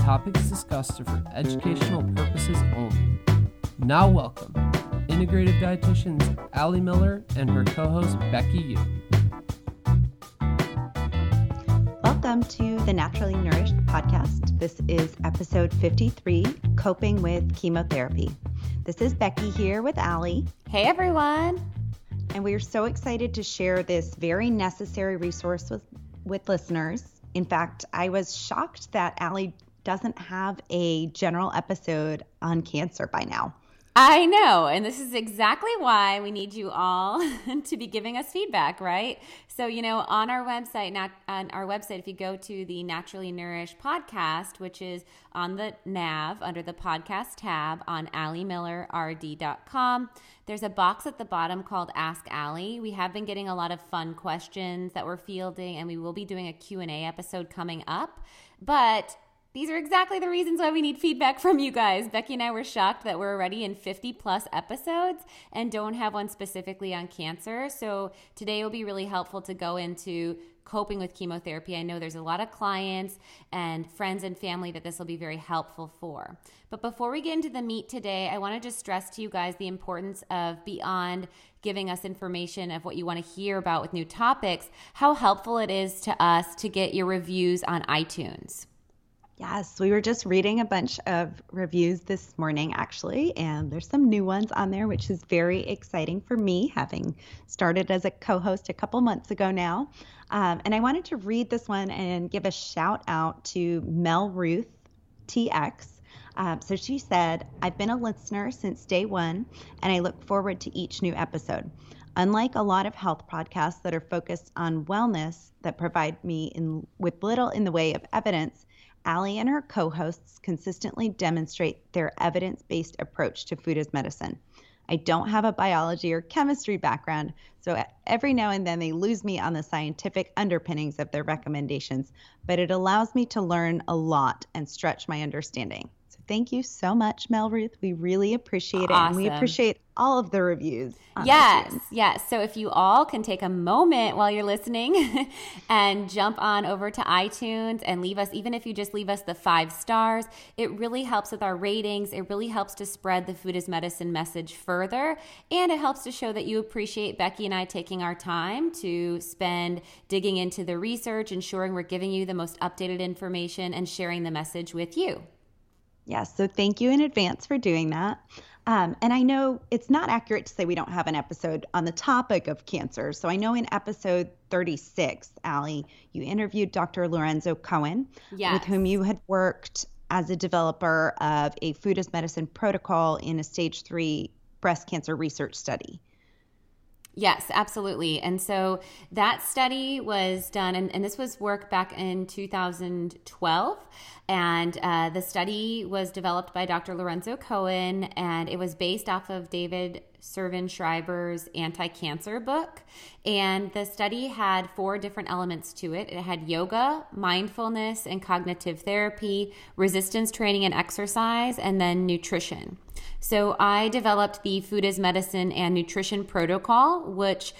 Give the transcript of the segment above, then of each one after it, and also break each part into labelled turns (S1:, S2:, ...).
S1: topics discussed are for educational purposes only. Now, welcome integrative dietitians Ali Miller and her co host Becky Yu.
S2: Welcome to the Naturally Nourished podcast. This is episode 53 Coping with Chemotherapy. This is Becky here with Ali.
S3: Hey, everyone.
S2: And we are so excited to share this very necessary resource with, with listeners. In fact, I was shocked that Ali doesn't have a general episode on cancer by now.
S3: I know. And this is exactly why we need you all to be giving us feedback, right? So, you know, on our website, not on our website, if you go to the Naturally Nourished podcast, which is on the nav under the podcast tab on alimillerrd.com, there's a box at the bottom called Ask Ali. We have been getting a lot of fun questions that we're fielding, and we will be doing a Q&A episode coming up. But these are exactly the reasons why we need feedback from you guys. Becky and I were shocked that we're already in 50 plus episodes and don't have one specifically on cancer. So today will be really helpful to go into coping with chemotherapy. I know there's a lot of clients and friends and family that this will be very helpful for. But before we get into the meat today, I want to just stress to you guys the importance of beyond giving us information of what you want to hear about with new topics, how helpful it is to us to get your reviews on iTunes.
S2: Yes, we were just reading a bunch of reviews this morning, actually, and there's some new ones on there, which is very exciting for me, having started as a co host a couple months ago now. Um, and I wanted to read this one and give a shout out to Mel Ruth TX. Um, so she said, I've been a listener since day one, and I look forward to each new episode. Unlike a lot of health podcasts that are focused on wellness that provide me in, with little in the way of evidence, Ali and her co hosts consistently demonstrate their evidence based approach to food as medicine. I don't have a biology or chemistry background, so every now and then they lose me on the scientific underpinnings of their recommendations, but it allows me to learn a lot and stretch my understanding. Thank you so much, Mel Ruth. We really appreciate it.
S3: Awesome.
S2: And we appreciate all of the reviews.
S3: Yes, yes. So if you all can take a moment while you're listening and jump on over to iTunes and leave us, even if you just leave us the five stars, it really helps with our ratings. It really helps to spread the food is medicine message further. And it helps to show that you appreciate Becky and I taking our time to spend digging into the research, ensuring we're giving you the most updated information and sharing the message with you.
S2: Yes, so thank you in advance for doing that. Um, and I know it's not accurate to say we don't have an episode on the topic of cancer. So I know in episode 36, Ali, you interviewed Dr. Lorenzo Cohen,
S3: yes.
S2: with whom you had worked as a developer of a food as medicine protocol in a stage three breast cancer research study.
S3: Yes, absolutely. And so that study was done, and, and this was work back in 2012. And uh, the study was developed by Dr. Lorenzo Cohen, and it was based off of David Servan Schreiber's anti cancer book. And the study had four different elements to it it had yoga, mindfulness, and cognitive therapy, resistance training and exercise, and then nutrition. So I developed the food as medicine and nutrition protocol, which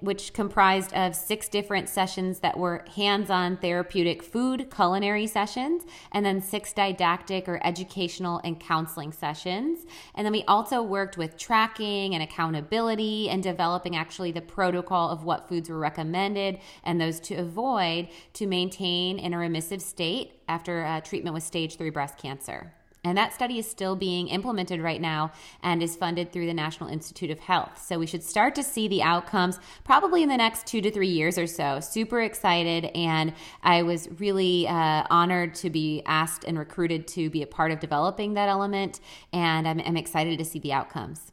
S3: which comprised of six different sessions that were hands-on therapeutic food culinary sessions, and then six didactic or educational and counseling sessions. And then we also worked with tracking and accountability and developing actually the protocol of what foods were recommended and those to avoid to maintain in a remissive state after uh, treatment with stage three breast cancer. And that study is still being implemented right now and is funded through the National Institute of Health. So we should start to see the outcomes probably in the next two to three years or so. Super excited. And I was really uh, honored to be asked and recruited to be a part of developing that element. And I'm, I'm excited to see the outcomes.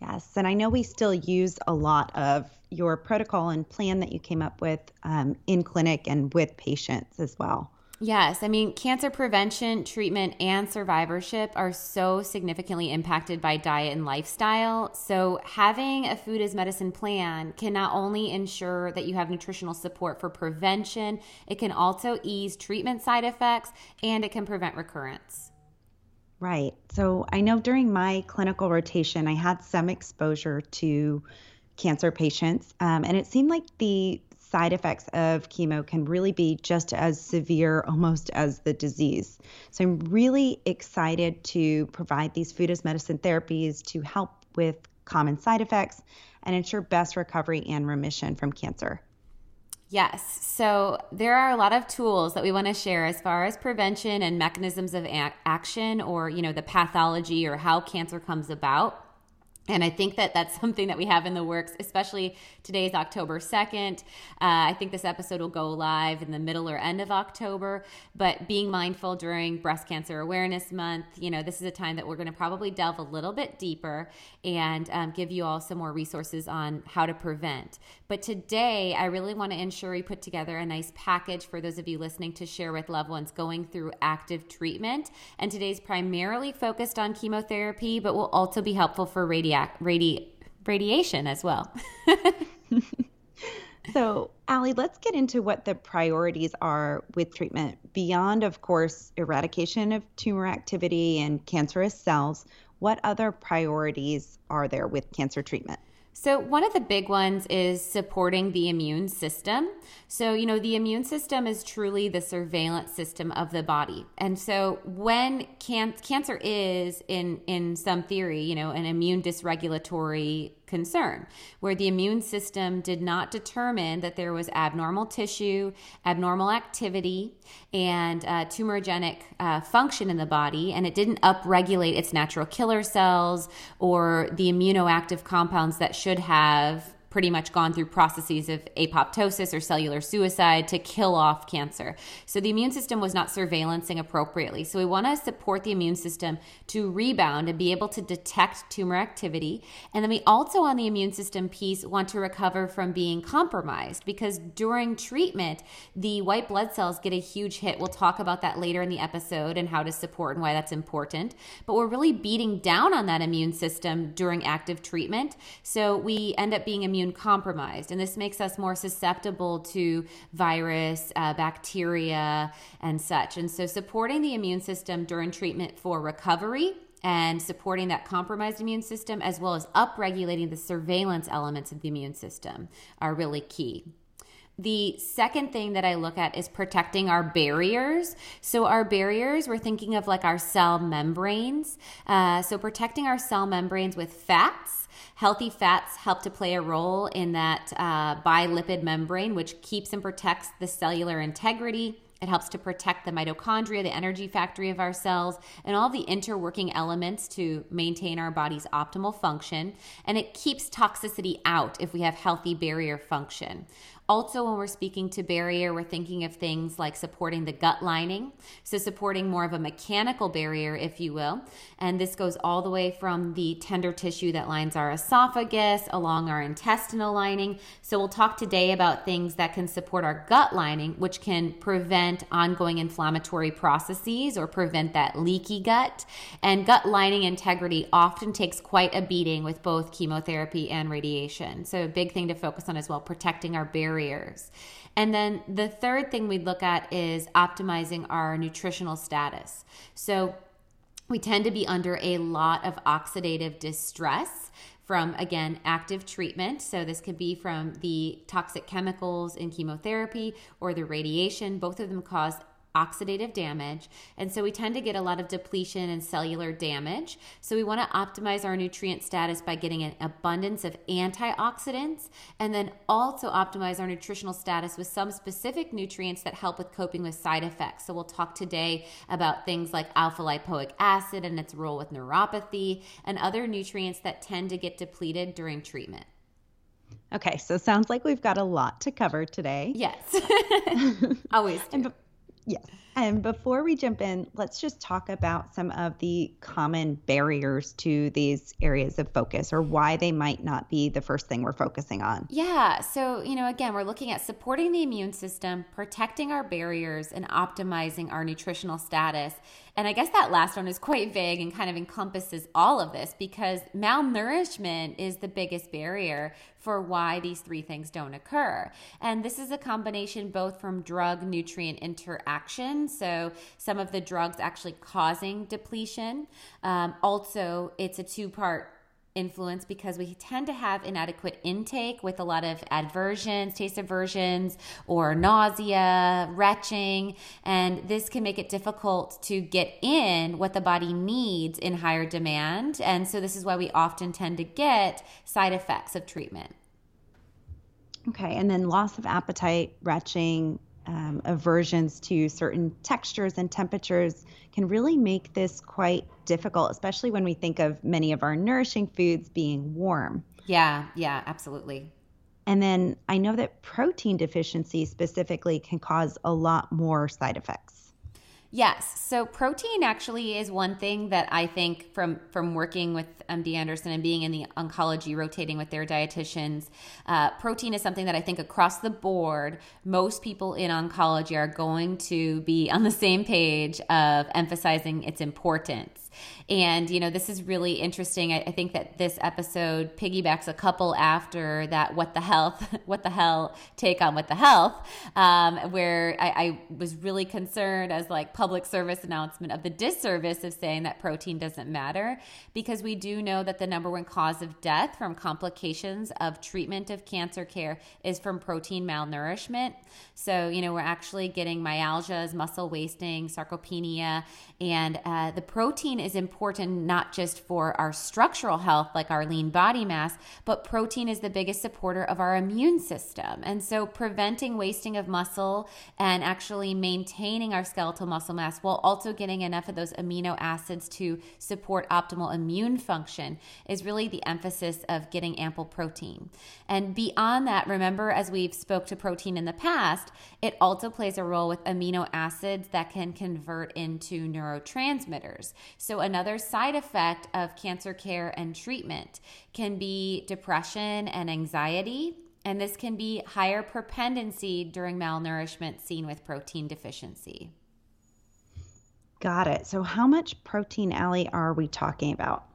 S2: Yes. And I know we still use a lot of your protocol and plan that you came up with um, in clinic and with patients as well.
S3: Yes, I mean, cancer prevention, treatment, and survivorship are so significantly impacted by diet and lifestyle. So, having a food as medicine plan can not only ensure that you have nutritional support for prevention, it can also ease treatment side effects and it can prevent recurrence.
S2: Right. So, I know during my clinical rotation, I had some exposure to cancer patients, um, and it seemed like the side effects of chemo can really be just as severe almost as the disease. So I'm really excited to provide these food as medicine therapies to help with common side effects and ensure best recovery and remission from cancer.
S3: Yes. So there are a lot of tools that we want to share as far as prevention and mechanisms of action or, you know, the pathology or how cancer comes about. And I think that that's something that we have in the works, especially today is October 2nd. Uh, I think this episode will go live in the middle or end of October. But being mindful during Breast Cancer Awareness Month, you know, this is a time that we're going to probably delve a little bit deeper and um, give you all some more resources on how to prevent. But today, I really want to ensure we put together a nice package for those of you listening to share with loved ones going through active treatment. And today's primarily focused on chemotherapy, but will also be helpful for radiation radi- radiation as well.
S2: so, Ali, let's get into what the priorities are with treatment beyond, of course, eradication of tumor activity and cancerous cells. What other priorities are there with cancer treatment?
S3: So, one of the big ones is supporting the immune system. So, you know, the immune system is truly the surveillance system of the body. And so, when can- cancer is, in, in some theory, you know, an immune dysregulatory concern, where the immune system did not determine that there was abnormal tissue, abnormal activity, and uh, tumorigenic uh, function in the body, and it didn't upregulate its natural killer cells or the immunoactive compounds that should have pretty much gone through processes of apoptosis or cellular suicide to kill off cancer. So the immune system was not surveillancing appropriately. So we want to support the immune system to rebound and be able to detect tumor activity. And then we also, on the immune system piece, want to recover from being compromised because during treatment, the white blood cells get a huge hit. We'll talk about that later in the episode and how to support and why that's important. But we're really beating down on that immune system during active treatment. So we end up being immune immune compromised. And this makes us more susceptible to virus, uh, bacteria, and such. And so, supporting the immune system during treatment for recovery and supporting that compromised immune system, as well as upregulating the surveillance elements of the immune system, are really key. The second thing that I look at is protecting our barriers. So, our barriers, we're thinking of like our cell membranes. Uh, so, protecting our cell membranes with fats Healthy fats help to play a role in that uh, bilipid membrane, which keeps and protects the cellular integrity. It helps to protect the mitochondria, the energy factory of our cells, and all the interworking elements to maintain our body's optimal function. And it keeps toxicity out if we have healthy barrier function. Also, when we're speaking to barrier, we're thinking of things like supporting the gut lining. So, supporting more of a mechanical barrier, if you will. And this goes all the way from the tender tissue that lines our esophagus along our intestinal lining. So, we'll talk today about things that can support our gut lining, which can prevent ongoing inflammatory processes or prevent that leaky gut. And gut lining integrity often takes quite a beating with both chemotherapy and radiation. So, a big thing to focus on as well, protecting our barrier barriers. And then the third thing we'd look at is optimizing our nutritional status. So we tend to be under a lot of oxidative distress from again active treatment so this could be from the toxic chemicals in chemotherapy or the radiation both of them cause oxidative damage. And so we tend to get a lot of depletion and cellular damage. So we want to optimize our nutrient status by getting an abundance of antioxidants and then also optimize our nutritional status with some specific nutrients that help with coping with side effects. So we'll talk today about things like alpha lipoic acid and its role with neuropathy and other nutrients that tend to get depleted during treatment.
S2: Okay, so sounds like we've got a lot to cover today.
S3: Yes. Always.
S2: Yes. And before we jump in, let's just talk about some of the common barriers to these areas of focus or why they might not be the first thing we're focusing on.
S3: Yeah. So, you know, again, we're looking at supporting the immune system, protecting our barriers, and optimizing our nutritional status. And I guess that last one is quite vague and kind of encompasses all of this because malnourishment is the biggest barrier for why these three things don't occur. And this is a combination both from drug nutrient interaction, so some of the drugs actually causing depletion. Um, also, it's a two part influence because we tend to have inadequate intake with a lot of aversions, taste aversions, or nausea, retching, and this can make it difficult to get in what the body needs in higher demand. And so, this is why we often tend to get side effects of treatment.
S2: Okay, and then loss of appetite, retching, um, aversions to certain textures and temperatures can really make this quite difficult, especially when we think of many of our nourishing foods being warm.
S3: Yeah, yeah, absolutely.
S2: And then I know that protein deficiency specifically can cause a lot more side effects.
S3: Yes. So protein actually is one thing that I think from from working with MD Anderson and being in the oncology, rotating with their dietitians, uh, protein is something that I think across the board, most people in oncology are going to be on the same page of emphasizing its importance. And, you know, this is really interesting. I, I, think that this episode piggybacks a couple after that What the Health, What the Hell take on What the Health, um, where I, I was really concerned as like public service announcement of the disservice of saying that protein doesn't matter because we do know that the number one cause of death from complications of treatment of cancer care is from protein malnourishment. So, you know, we're actually getting myalgias, muscle wasting, sarcopenia, and uh, the protein is important not just for our structural health, like our lean body mass, but protein is the biggest supporter of our immune system. And so, preventing wasting of muscle and actually maintaining our skeletal muscle mass while also getting enough of those amino acids to support optimal immune function is really the emphasis of getting ample protein. And beyond that, remember, as we've spoke to protein in the past, it also plays a role with amino acids that can convert into neurotransmitters. So, another side effect of cancer care and treatment can be depression and anxiety. And this can be higher propendency during malnourishment seen with protein deficiency.
S2: Got it. So, how much protein, Ali, are we talking about?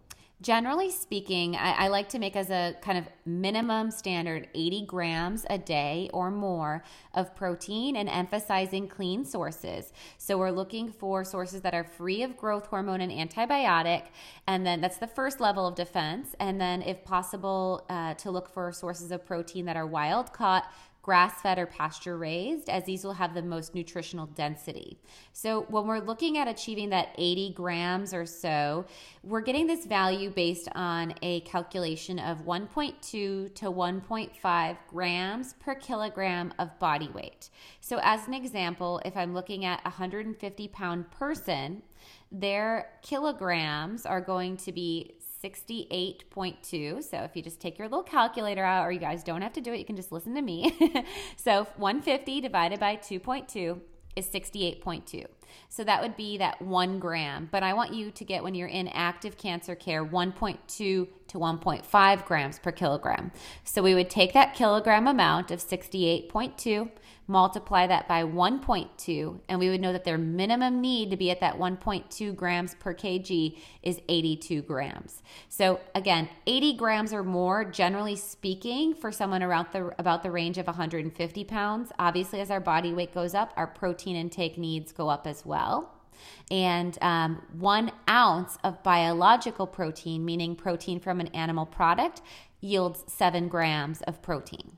S3: Generally speaking, I, I, like to make as a kind of minimum standard 80 grams a day or more of protein and emphasizing clean sources. So we're looking for sources that are free of growth hormone and antibiotic. And then that's the first level of defense. And then, if possible, uh, to look for sources of protein that are wild caught grass fed or pasture raised, as these will have the most nutritional density. So, when we're looking at achieving that 80 grams or so, we're getting this value based on a calculation of 1.2 to 1.5 grams per kilogram of body weight. So, as an example, if I'm looking at a 150 pound person, their kilograms are going to be 68.2. So if you just take your little calculator out, or you guys don't have to do it, you can just listen to me. so 150 divided by 2.2 is 68.2. So that would be that one gram. But I want you to get, when you're in active cancer care, 1.2 to 1.5 grams per kilogram. So we would take that kilogram amount of 68.2 multiply that by 1.2, and we would know that their minimum need to be at that 1.2 grams per kg is 82 grams. So again, 80 grams or more, generally speaking, for someone around the about the range of 150 pounds. Obviously, as our body weight goes up, our protein intake needs go up as well. And um, one ounce of biological protein, meaning protein from an animal product, yields seven grams of protein.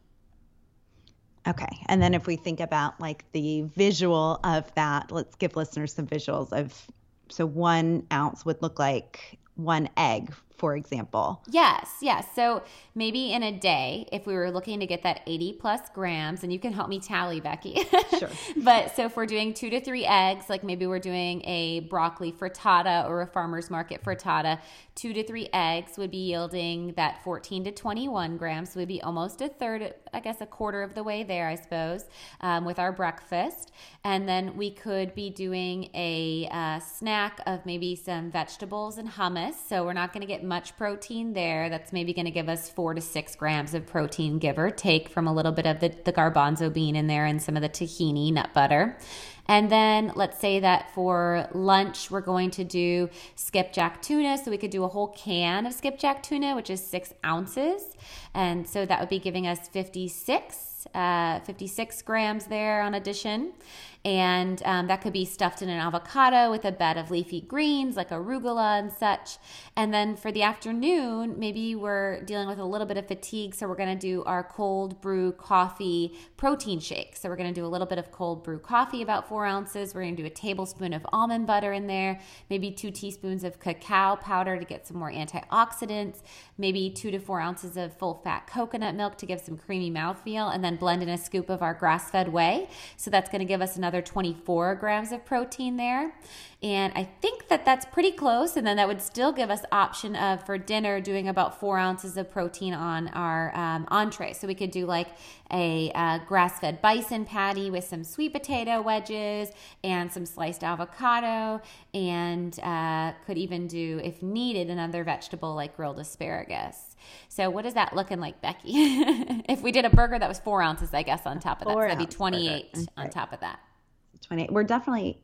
S2: Okay. And then if we think about like the visual of that, let's give listeners some visuals of so one ounce would look like one egg for example.
S3: Yes, yes. So maybe in a day, if we were looking to get that 80 plus grams, and you can help me tally, Becky.
S2: Sure.
S3: but so if we're doing two to three eggs, like maybe we're doing a broccoli frittata or a farmer's market frittata, two to three eggs would be yielding that 14 to 21 grams. So we'd be almost a third, I guess a quarter of the way there, I suppose, um, with our breakfast. And then we could be doing a uh, snack of maybe some vegetables and hummus. So we're not going to get much protein there. That's maybe going to give us four to six grams of protein, give or take, from a little bit of the, the garbanzo bean in there and some of the tahini nut butter. And then let's say that for lunch, we're going to do skipjack tuna. So we could do a whole can of skipjack tuna, which is six ounces. And so that would be giving us 56, uh, 56 grams there on addition and um, that could be stuffed in an avocado with a bed of leafy greens like arugula and such. And then for the afternoon, maybe we're dealing with a little bit of fatigue, so we're going to do our cold brew coffee protein shake. So we're going to do a little bit of cold brew coffee, about four ounces. We're going to do a tablespoon of almond butter in there, maybe two teaspoons of cacao powder to get some more antioxidants, maybe two to four ounces of full fat coconut milk to give some creamy mouthfeel, and then blend in a scoop of our grass fed whey. So that's going to give us another another 24 grams of protein there. And I think that that's pretty close. And then that would still give us option of for dinner doing about four ounces of protein on our um, entree. So we could do like a uh, grass-fed bison patty with some sweet potato wedges and some sliced avocado, and uh, could even do, if needed, another vegetable like grilled asparagus. So what is that looking like, Becky? if we did a burger that was four ounces, I guess on top of that, so that'd be 28 on top of that.
S2: 28. We're definitely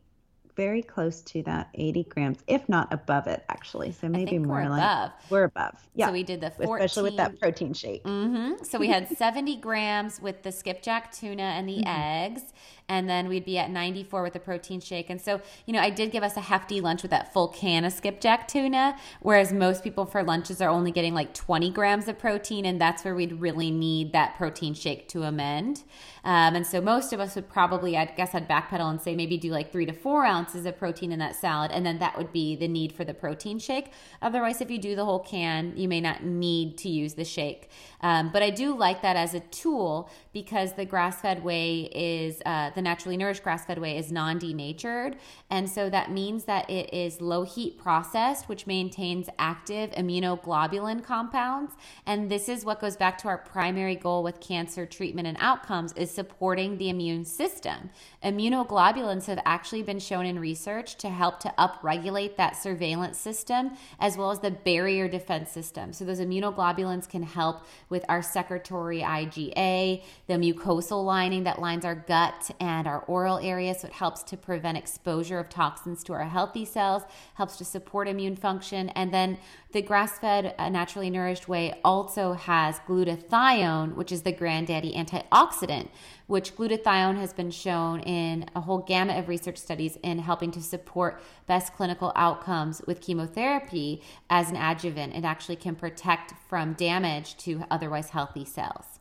S2: very close to that 80 grams, if not above it, actually. So maybe more
S3: we're
S2: like
S3: above.
S2: we're above. Yeah.
S3: So we did the 14,
S2: especially with that protein shake.
S3: Mm-hmm. So we had 70 grams with the skipjack tuna and the mm-hmm. eggs, and then we'd be at 94 with the protein shake. And so, you know, I did give us a hefty lunch with that full can of skipjack tuna, whereas most people for lunches are only getting like 20 grams of protein, and that's where we'd really need that protein shake to amend. Um, and so most of us would probably, I guess, I'd backpedal and say maybe do like three to four ounces of protein in that salad, and then that would be the need for the protein shake. Otherwise, if you do the whole can, you may not need to use the shake. Um, but I do like that as a tool because the grass fed whey is uh, the naturally nourished grass fed whey is non denatured. And so that means that it is low heat processed, which maintains active immunoglobulin compounds. And this is what goes back to our primary goal with cancer treatment and outcomes is supporting the immune system. Immunoglobulins have actually been shown in research to help to upregulate that surveillance system as well as the barrier defense system. So those immunoglobulins can help with our secretory IgA, the mucosal lining that lines our gut and our oral area. So it helps to prevent exposure of toxins to our healthy cells, helps to support immune function. And then the grass fed, uh, naturally nourished whey also has glutathione, which is the granddaddy antioxidant, which glutathione has been shown in a whole gamut of research studies in helping to support best clinical outcomes with chemotherapy as an adjuvant. It actually can protect from damage to otherwise healthy cells.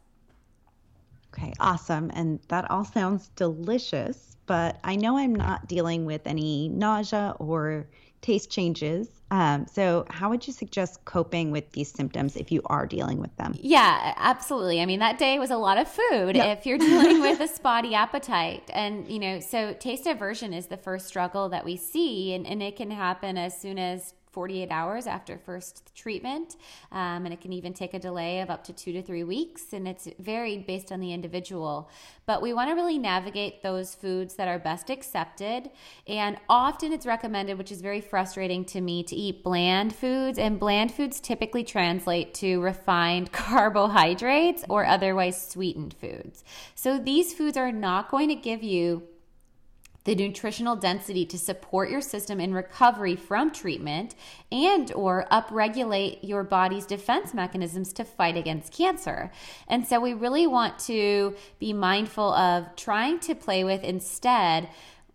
S2: Okay, awesome. And that all sounds delicious, but I know I'm not dealing with any nausea or taste changes. Um, so, how would you suggest coping with these symptoms if you are dealing with them?
S3: Yeah, absolutely. I mean, that day was a lot of food if you're dealing with a spotty appetite. And, you know, so taste aversion is the first struggle that we see, and, and it can happen as soon as 48 hours after first treatment. Um, and it can even take a delay of up to two to three weeks. And it's varied based on the individual. But we want to really navigate those foods that are best accepted. And often it's recommended, which is very frustrating to me, to eat bland foods. And bland foods typically translate to refined carbohydrates or otherwise sweetened foods. So these foods are not going to give you the nutritional density to support your system in recovery from treatment and or upregulate your body's defense mechanisms to fight against cancer. And so we really want to be mindful of trying to play with instead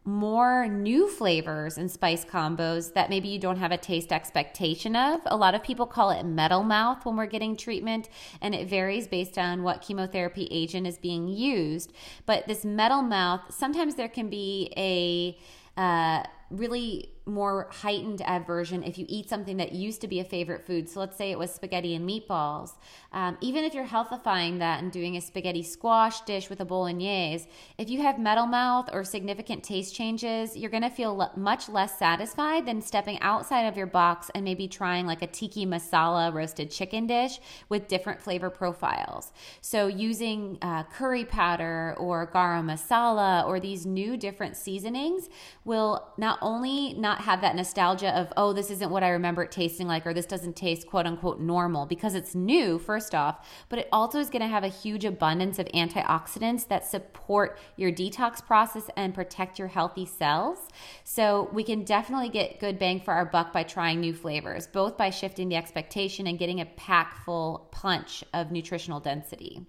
S3: more new flavors and spice combos that maybe you don't have a taste expectation of. A lot of people call it metal mouth when we're getting treatment, and it varies based on what chemotherapy agent is being used. But this metal mouth, sometimes there can be a uh, really more heightened aversion if you eat something that used to be a favorite food. So let's say it was spaghetti and meatballs. Um, even if you're healthifying that and doing a spaghetti squash dish with a bolognese, if you have metal mouth or significant taste changes, you're going to feel much less satisfied than stepping outside of your box and maybe trying like a tikka masala roasted chicken dish with different flavor profiles. So using uh, curry powder or garam masala or these new different seasonings will not only not not have that nostalgia of, oh, this isn't what I remember it tasting like, or this doesn't taste quote unquote normal because it's new, first off, but it also is going to have a huge abundance of antioxidants that support your detox process and protect your healthy cells. So we can definitely get good bang for our buck by trying new flavors, both by shifting the expectation and getting a pack full punch of nutritional density.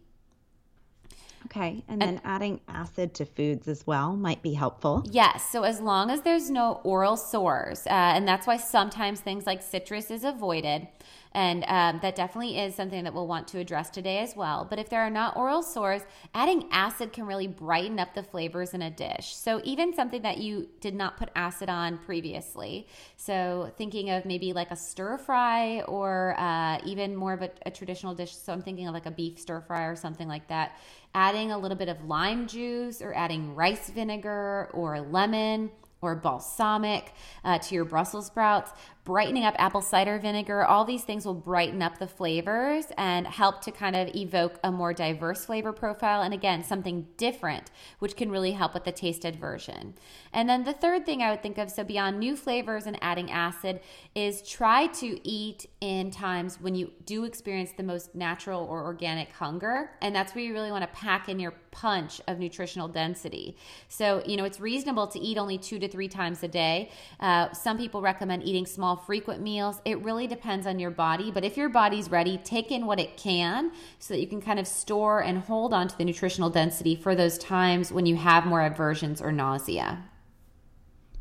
S2: Okay. And then and, adding acid to foods as well might be helpful.
S3: Yes. So as long as there's no oral sores, uh, and that's why sometimes things like citrus is avoided. And um, that definitely is something that we'll want to address today as well. But if there are not oral sores, adding acid can really brighten up the flavors in a dish. So even something that you did not put acid on previously. So thinking of maybe like a stir fry or uh, even more of a, a traditional dish. So I'm thinking of like a beef stir fry or something like that. Adding a little bit of lime juice or adding rice vinegar or lemon or balsamic uh, to your Brussels sprouts brightening up apple cider vinegar. All these things will brighten up the flavors and help to kind of evoke a more diverse flavor profile. And again, something different, which can really help with the taste aversion. And then the third thing I would think of, so beyond new flavors and adding acid, is try to eat in times when you do experience the most natural or organic hunger. And that's where you really want to pack in your punch of nutritional density. So, you know, it's reasonable to eat only two to three times a day. Uh, some people recommend eating small frequent meals. It really depends on your body, but if your body's ready, take in what it can so that you can kind of store and hold on to the nutritional density for those times when you have more aversions or nausea.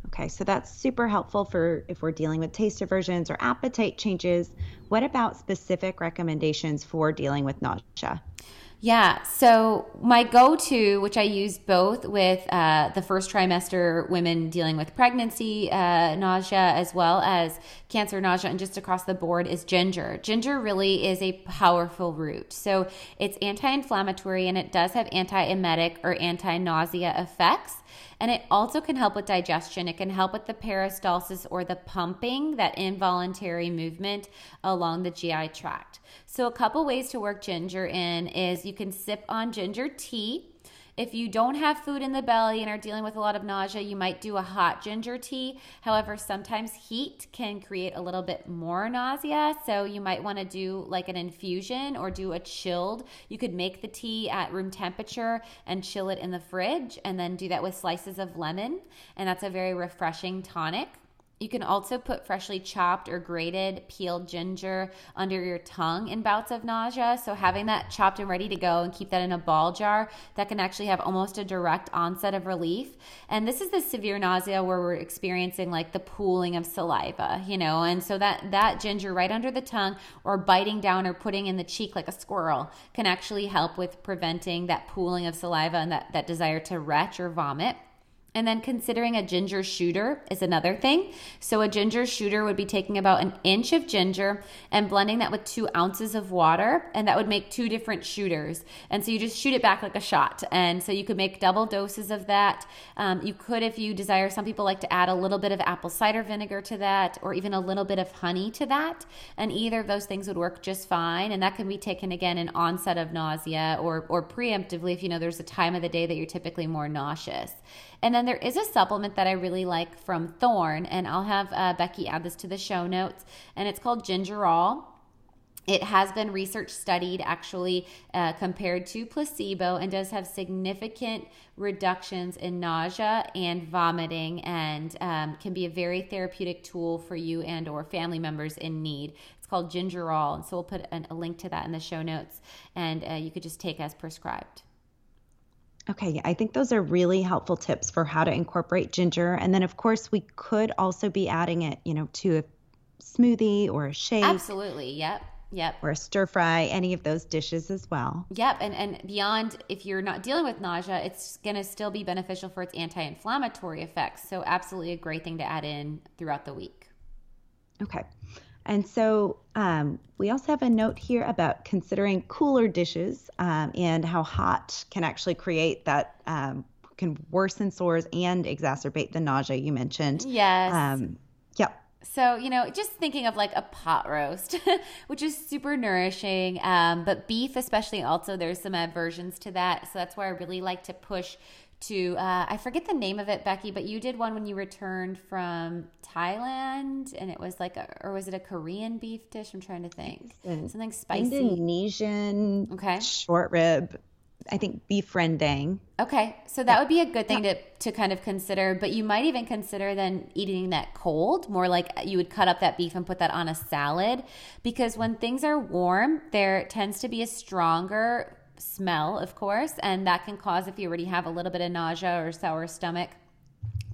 S2: Okay, so that's super helpful for if we're dealing with taste aversions or appetite changes. What about specific recommendations for dealing with nausea?
S3: Yeah. So my go-to, which I use both with uh, the first trimester women dealing with pregnancy uh, nausea as well as cancer nausea, and just across the board, is ginger. Ginger really is a powerful root. So it's anti-inflammatory and it does have anti-emetic or anti-nausea effects. And it also can help with digestion. It can help with the peristalsis or the pumping, that involuntary movement along the GI tract. So, a couple ways to work ginger in is you can sip on ginger tea. If you don't have food in the belly and are dealing with a lot of nausea, you might do a hot ginger tea. However, sometimes heat can create a little bit more nausea. So you might want to do like an infusion or do a chilled. You could make the tea at room temperature and chill it in the fridge and then do that with slices of lemon. And that's a very refreshing tonic. You can also put freshly chopped or grated peeled ginger under your tongue in bouts of nausea. So, having that chopped and ready to go and keep that in a ball jar, that can actually have almost a direct onset of relief. And this is the severe nausea where we're experiencing like the pooling of saliva, you know, and so that, that ginger right under the tongue or biting down or putting in the cheek like a squirrel can actually help with preventing that pooling of saliva and that, that desire to retch or vomit. And then considering a ginger shooter is another thing. So, a ginger shooter would be taking about an inch of ginger and blending that with two ounces of water, and that would make two different shooters. And so, you just shoot it back like a shot. And so, you could make double doses of that. Um, you could, if you desire, some people like to add a little bit of apple cider vinegar to that, or even a little bit of honey to that. And either of those things would work just fine. And that can be taken again in onset of nausea or, or preemptively if you know there's a time of the day that you're typically more nauseous. And then there is a supplement that I really like from Thorne, and I'll have uh, Becky add this to the show notes, and it's called Gingerol. It has been research studied actually uh, compared to placebo and does have significant reductions in nausea and vomiting and um, can be a very therapeutic tool for you and or family members in need. It's called Gingerol. And so we'll put an, a link to that in the show notes and uh, you could just take as prescribed.
S2: Okay, I think those are really helpful tips for how to incorporate ginger. And then, of course, we could also be adding it, you know, to a smoothie or a shake.
S3: Absolutely. Yep. Yep.
S2: Or a stir fry, any of those dishes as well.
S3: Yep. And, and beyond, if you're not dealing with nausea, it's going to still be beneficial for its anti inflammatory effects. So, absolutely a great thing to add in throughout the week.
S2: Okay. And so um, we also have a note here about considering cooler dishes um, and how hot can actually create that, um, can worsen sores and exacerbate the nausea you mentioned.
S3: Yes.
S2: Um, yep.
S3: So, you know, just thinking of like a pot roast, which is super nourishing. Um, but beef, especially, also, there's some aversions to that. So that's why I really like to push to uh, I forget the name of it, Becky, but you did one when you returned from Thailand, and it was like, a, or was it a Korean beef dish? I'm trying to think, something spicy,
S2: Indonesian, okay, short rib. I think beef rendang.
S3: Okay, so that would be a good thing yeah. to to kind of consider. But you might even consider then eating that cold, more like you would cut up that beef and put that on a salad, because when things are warm, there tends to be a stronger smell, of course, and that can cause, if you already have a little bit of nausea or sour stomach,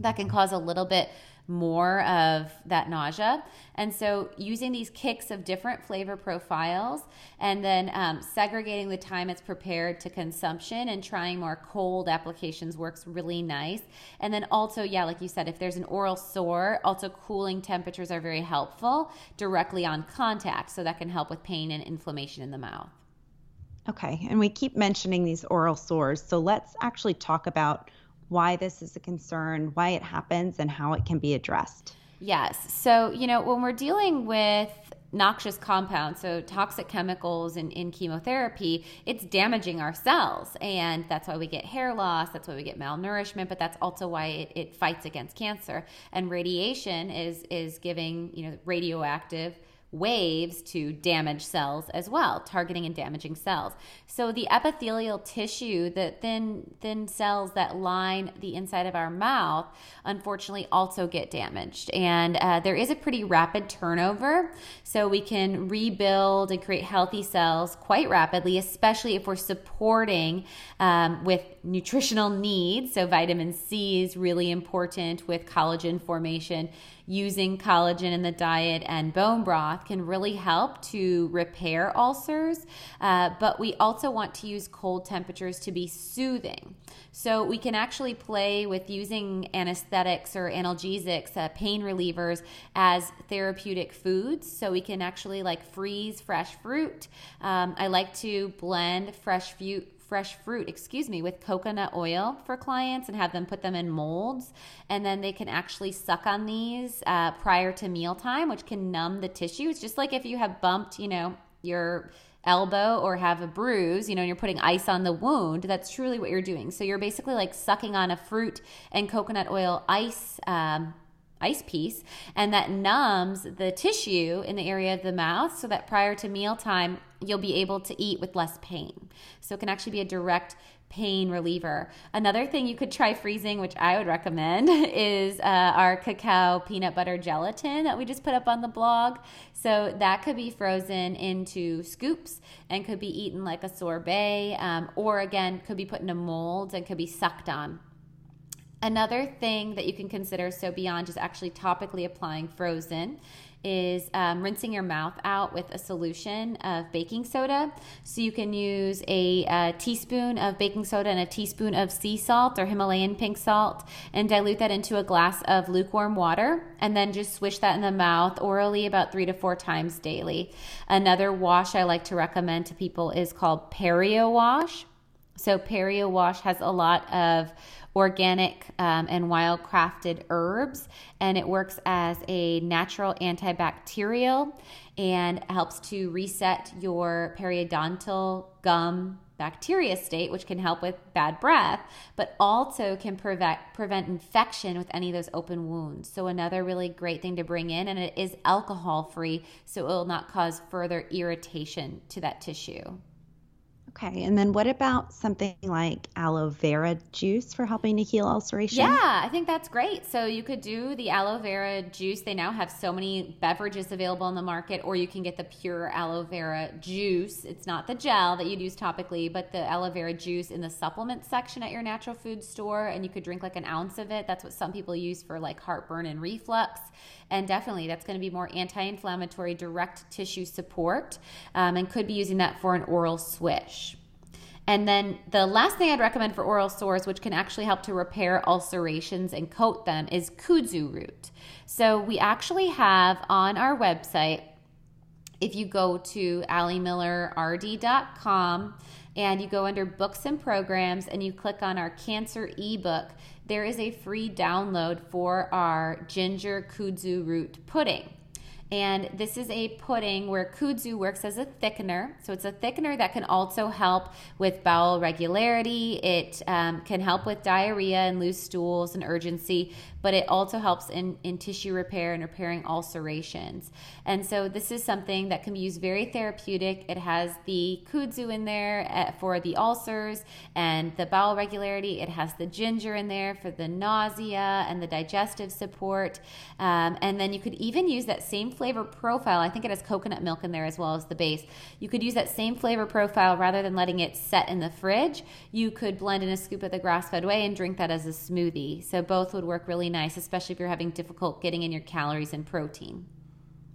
S3: that can cause a little bit more of that nausea. And so, using these kicks of different flavor profiles and then um, segregating the time it's prepared to consumption and trying more cold applications works really nice. And then, also, yeah, like you said, if there's an oral sore, also cooling temperatures are very helpful directly on contact. So, that can help with pain and inflammation in the mouth.
S2: Okay, and we keep mentioning these oral sores. So let's actually talk about why this is a concern, why it happens, and how it can be addressed.
S3: Yes. So, you know, when we're dealing with noxious compounds, so toxic chemicals in, in chemotherapy, it's damaging our cells. And that's why we get hair loss, that's why we get malnourishment, but that's also why it, it fights against cancer. And radiation is is giving, you know, radioactive waves to damage cells as well, targeting and damaging cells. So the epithelial tissue, the thin thin cells that line the inside of our mouth, unfortunately also get damaged, and uh, there is a pretty rapid turnover. So we can rebuild and create healthy cells quite rapidly, especially if we're supporting um, with nutritional needs. So vitamin C is really important with collagen formation using collagen in the diet and bone broth can really help to repair ulcers. Uh, but we also want to use cold temperatures to be soothing. So we can actually play with using anesthetics or analgesics, uh, pain relievers, as therapeutic foods. So we can actually like freeze fresh fruit. Um, I like to blend fresh fruit fresh fruit, excuse me, with coconut oil for clients and have them put them in molds. And then they can actually suck on these uh, prior to mealtime, which can numb the tissue. It's just like if you have bumped, you know, your elbow or have a bruise, you know, and you're putting ice on the wound, that's truly what you're doing. So you're basically like sucking on a fruit and coconut oil ice um, ice piece, and that numbs the tissue in the area of the mouth so that prior to mealtime, you'll be able to eat with less pain. So it can actually be a direct pain reliever. Another thing you could try freezing, which I would recommend, is uh, our cacao peanut butter gelatin that we just put up on the blog. So that could be frozen into scoops and could be eaten like a sorbet, um, or again, could be put in a mold and could be sucked on. Another thing that you can consider, so beyond just actually topically applying frozen, is um, rinsing your mouth out with a solution of baking soda. So you can use a, a, teaspoon of baking soda and a teaspoon of sea salt or Himalayan pink salt and dilute that into a glass of lukewarm water and then just swish that in the mouth orally about three to four times daily. Another wash I like to recommend to people is called Perio Wash. So Perio Wash has a lot of organic um, and wildcrafted herbs, and it works as a natural antibacterial and helps to reset your periodontal gum bacteria state, which can help with bad breath, but also can prevent prevent infection with any of those open wounds. So another really great thing to bring in, and it is alcohol free, so it will not cause further irritation to that tissue.
S2: Okay, and then what about something like aloe vera juice for helping to heal ulceration?
S3: Yeah, I think that's great. So you could do the aloe vera juice. They now have so many beverages available in the market, or you can get the pure aloe vera juice. It's not the gel that you'd use topically, but the aloe vera juice in the supplement section at your natural food store, and you could drink like an ounce of it. That's what some people use for like heartburn and reflux. And definitely, that's going to be more anti inflammatory, direct tissue support, um, and could be using that for an oral swish. And then the last thing I'd recommend for oral sores, which can actually help to repair ulcerations and coat them, is kudzu root. So we actually have on our website, if you go to alimillerrd.com and you go under books and programs and you click on our cancer ebook, there is a free download for our ginger kudzu root pudding. And this is a pudding where kudzu works as a thickener. So it's a thickener that can also help with bowel regularity. It um, can help with diarrhea and loose stools and urgency, but it also helps in, in tissue repair and repairing ulcerations. And so this is something that can be used very therapeutic. It has the kudzu in there uh, for the ulcers and the bowel regularity. It has the ginger in there for the nausea and the digestive support. Um, and then you could even use that same flavor profile. I think it has coconut milk in there as well as the base. You could use that same flavor profile rather than letting it set in the fridge. You could blend in a scoop of the grass fed whey and drink that as a smoothie. So both would work really nice, especially if you're having difficult getting in your calories and protein.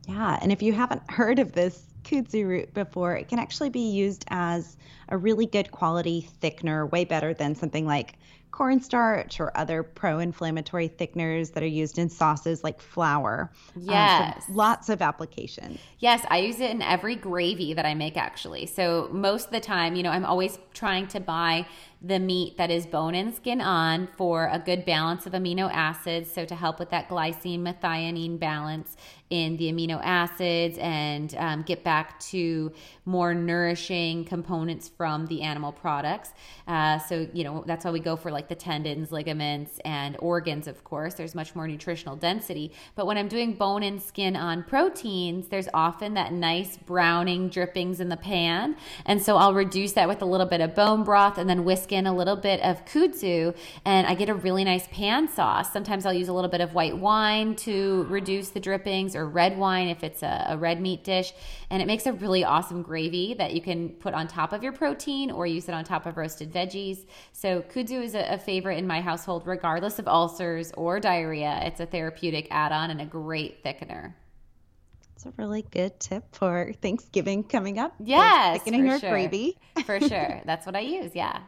S2: Yeah, and if you haven't heard of this kudzu root before, it can actually be used as a really good quality thickener, way better than something like cornstarch or other pro-inflammatory thickeners that are used in sauces like flour.
S3: Yes.
S2: Um, so lots of applications.
S3: Yes, I use it in every gravy that I make actually. So most of the time, you know, I'm always trying to buy the meat that is bone and skin on for a good balance of amino acids. So, to help with that glycine methionine balance in the amino acids and um, get back to more nourishing components from the animal products. Uh, so, you know, that's why we go for like the tendons, ligaments, and organs, of course. There's much more nutritional density. But when I'm doing bone and skin on proteins, there's often that nice browning drippings in the pan. And so I'll reduce that with a little bit of bone broth and then whisk in a little bit of kudzu, and I get a really nice pan sauce. Sometimes I'll use a little bit of white wine to reduce the drippings or red wine if it's a, a red meat dish. And it makes a really awesome gravy that you can put on top of your protein or use it on top of roasted veggies. So kudzu is a, a favorite in my household, regardless of ulcers or diarrhea. It's a therapeutic add on and a great thickener.
S2: It's a really good tip for Thanksgiving coming up.
S3: Yes,
S2: thickening your
S3: sure.
S2: gravy.
S3: for sure. That's what I use. Yeah.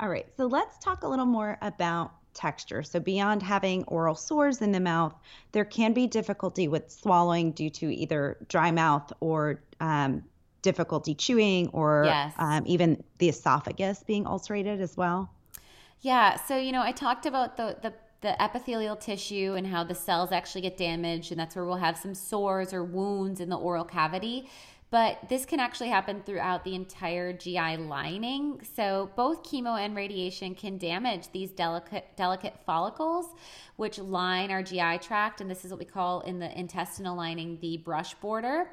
S2: All right, so let's talk a little more about texture. So, beyond having oral sores in the mouth, there can be difficulty with swallowing due to either dry mouth or um, difficulty chewing or
S3: yes.
S2: um, even the esophagus being ulcerated as well.
S3: Yeah, so you know, I talked about the the the epithelial tissue and how the cells actually get damaged, and that's where we'll have some sores or wounds in the oral cavity but this can actually happen throughout the entire GI lining. So both chemo and radiation can damage these delicate delicate follicles which line our GI tract and this is what we call in the intestinal lining the brush border.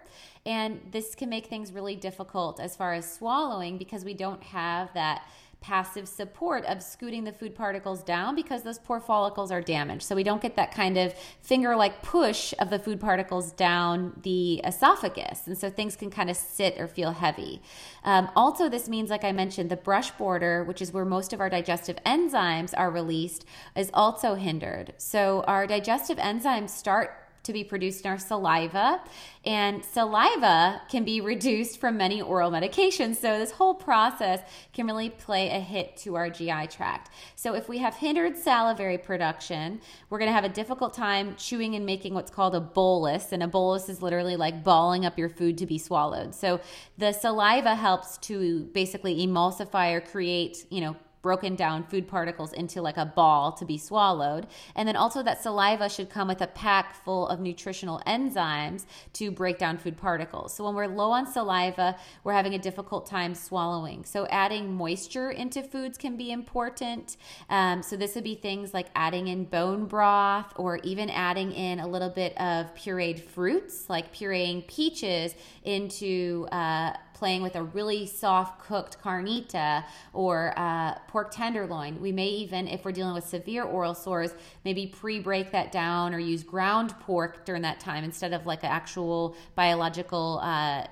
S3: And this can make things really difficult as far as swallowing because we don't have that passive support of scooting the food particles down because those poor follicles are damaged. So we don't get that kind of finger like push of the food particles down the esophagus. And so things can kind of sit or feel heavy. Um, also, this means, like I mentioned, the brush border, which is where most of our digestive enzymes are released, is also hindered. So our digestive enzymes start to be produced in our saliva. And saliva can be reduced from many oral medications. So, this whole process can really play a hit to our GI tract. So, if we have hindered salivary production, we're going to have a difficult time chewing and making what's called a bolus. And a bolus is literally like balling up your food to be swallowed. So, the saliva helps to basically emulsify or create, you know, broken down food particles into like a ball to be swallowed. And then also that saliva should come with a pack full of nutritional enzymes to break down food particles. So when we're low on saliva, we're having a difficult time swallowing. So adding moisture into foods can be important. Um, so this would be things like adding in bone broth or even adding in a little bit of pureed fruits, like pureeing peaches into uh, playing with a really soft cooked carnita or uh, pork tenderloin. We may even, if we're dealing with severe oral sores, maybe pre break that down or use ground pork during that time instead of like an actual biological. Uh,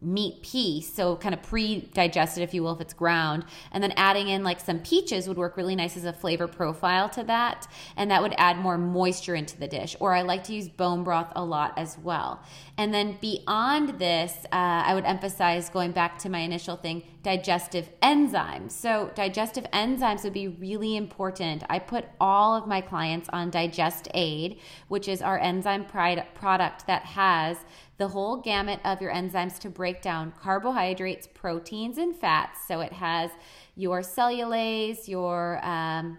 S3: meat piece so kind of pre-digested if you will if it's ground and then adding in like some peaches would work really nice as a flavor profile to that and that would add more moisture into the dish or i like to use bone broth a lot as well. And then beyond this uh, i would emphasize going back to my initial thing digestive enzymes. So digestive enzymes would be really important. I put all of my clients on digest aid which is our enzyme product that has the whole gamut of your enzymes to break down carbohydrates, proteins, and fats. So it has your cellulase, your um,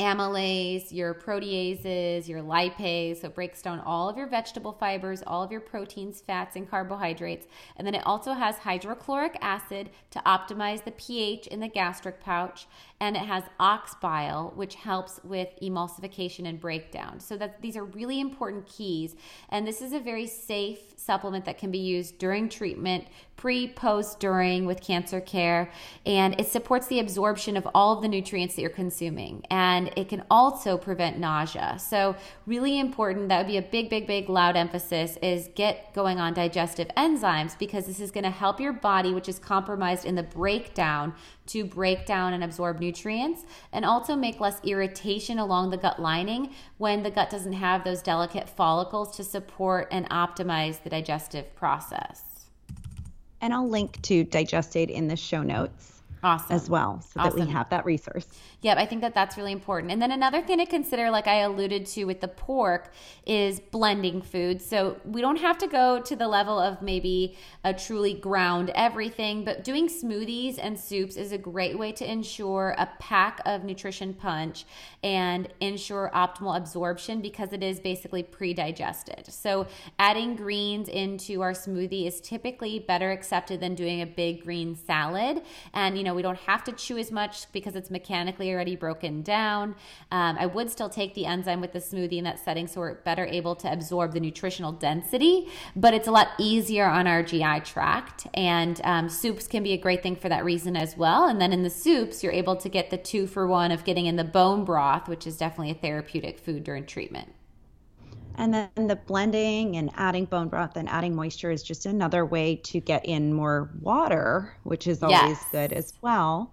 S3: amylase, your proteases, your lipase. So it breaks down all of your vegetable fibers, all of your proteins, fats, and carbohydrates. And then it also has hydrochloric acid to optimize the pH in the gastric pouch. And it has ox bile, which helps with emulsification and breakdown. So that these are really important keys. And this is a very safe supplement that can be used during treatment, pre, post, during with cancer care. And it supports the absorption of all of the nutrients that you're consuming. And it can also prevent nausea. So, really important. That would be a big, big, big, loud emphasis is get going on digestive enzymes because this is going to help your body, which is compromised in the breakdown, to break down and absorb nutrients and also make less irritation along the gut lining when the gut doesn't have those delicate follicles to support and optimize the digestive process.
S2: And I'll link to Digest Aid in the show notes
S3: awesome.
S2: as well so awesome. that we have that resource.
S3: Yep, I think that that's really important. And then another thing to consider, like I alluded to with the pork, is blending foods. So we don't have to go to the level of maybe a truly ground everything, but doing smoothies and soups is a great way to ensure a pack of nutrition punch and ensure optimal absorption because it is basically pre digested. So adding greens into our smoothie is typically better accepted than doing a big green salad. And, you know, we don't have to chew as much because it's mechanically already broken down. Um, I would still take the enzyme with the smoothie in that setting so we're better able to absorb the nutritional density, but it's a lot easier on our GI tract. And um, soups can be a great thing for that reason as well. And then in the soups, you're able to get the two for one of getting in the bone broth, which is definitely a therapeutic food during treatment.
S2: And then the blending and adding bone broth and adding moisture is just another way to get in more water, which is always yes. good as well.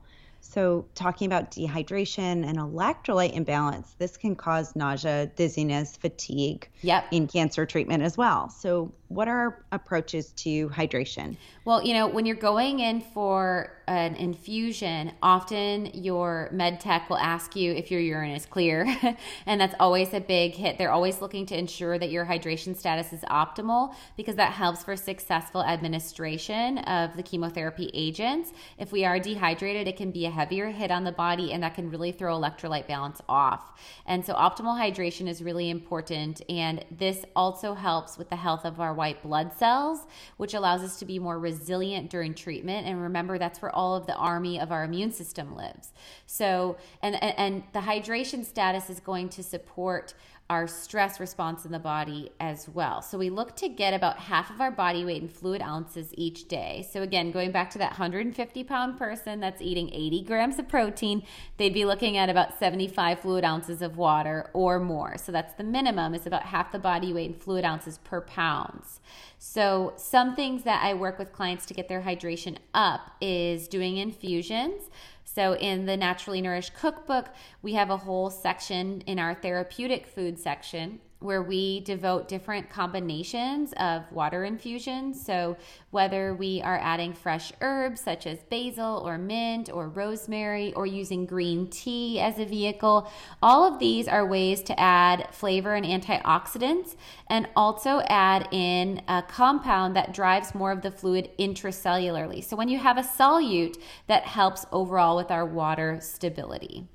S2: So, talking about dehydration and electrolyte imbalance, this can cause nausea, dizziness, fatigue
S3: yep.
S2: in cancer treatment as well. So, what are approaches to hydration?
S3: Well, you know, when you're going in for an infusion, often your med tech will ask you if your urine is clear. and that's always a big hit. They're always looking to ensure that your hydration status is optimal because that helps for successful administration of the chemotherapy agents. If we are dehydrated, it can be a heavier hit on the body and that can really throw electrolyte balance off. And so, optimal hydration is really important. And this also helps with the health of our white blood cells, which allows us to be more resilient during treatment. And remember, that's where all of the army of our immune system lives. So, and, and, and the hydration status is going to support our stress response in the body as well. So we look to get about half of our body weight in fluid ounces each day. So again, going back to that 150 pound person that's eating 80 grams of protein, they'd be looking at about 75 fluid ounces of water or more. So that's the minimum is about half the body weight in fluid ounces per pounds. So some things that I work with clients to get their hydration up is doing infusions. So, in the Naturally Nourished Cookbook, we have a whole section in our therapeutic food section where we devote different combinations of water infusions. So, whether we are adding fresh herbs such as basil or mint or rosemary or using green tea as a vehicle, all of these are ways to add flavor and antioxidants and also add in a compound that drives more of the fluid intracellularly. So, when you have a solute, that helps overall with our water stability.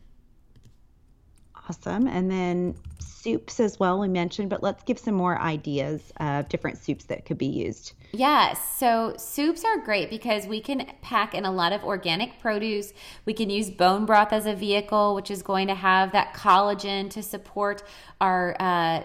S2: Awesome. And then soups as well, we mentioned, but let's give some more ideas of different soups that could be used.
S3: Yes. So soups are great because we can pack in a lot of organic produce. We can use bone broth as a vehicle, which is going to have that collagen to support our uh,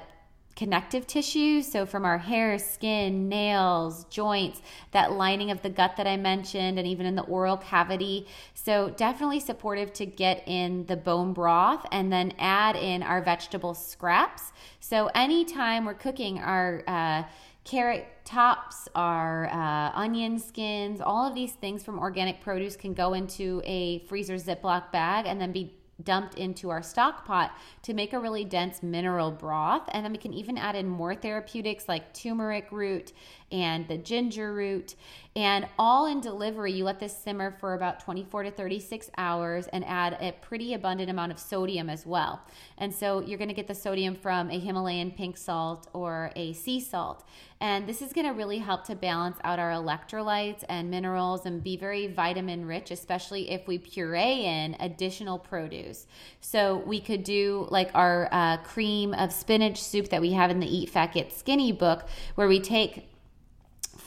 S3: connective tissue. So, from our hair, skin, nails, joints, that lining of the gut that I mentioned, and even in the oral cavity. So, definitely supportive to get in the bone broth and then add in our vegetable scraps. So, anytime we're cooking our uh, carrot tops, our uh, onion skins, all of these things from organic produce can go into a freezer Ziploc bag and then be dumped into our stock pot to make a really dense mineral broth. And then we can even add in more therapeutics like turmeric root and the ginger root. And all in delivery, you let this simmer for about 24 to 36 hours and add a pretty abundant amount of sodium as well. And so you're going to get the sodium from a Himalayan pink salt or a sea salt. And this is going to really help to balance out our electrolytes and minerals and be very vitamin rich, especially if we puree in additional produce. So we could do like our uh, cream of spinach soup that we have in the Eat Fat Get Skinny book, where we take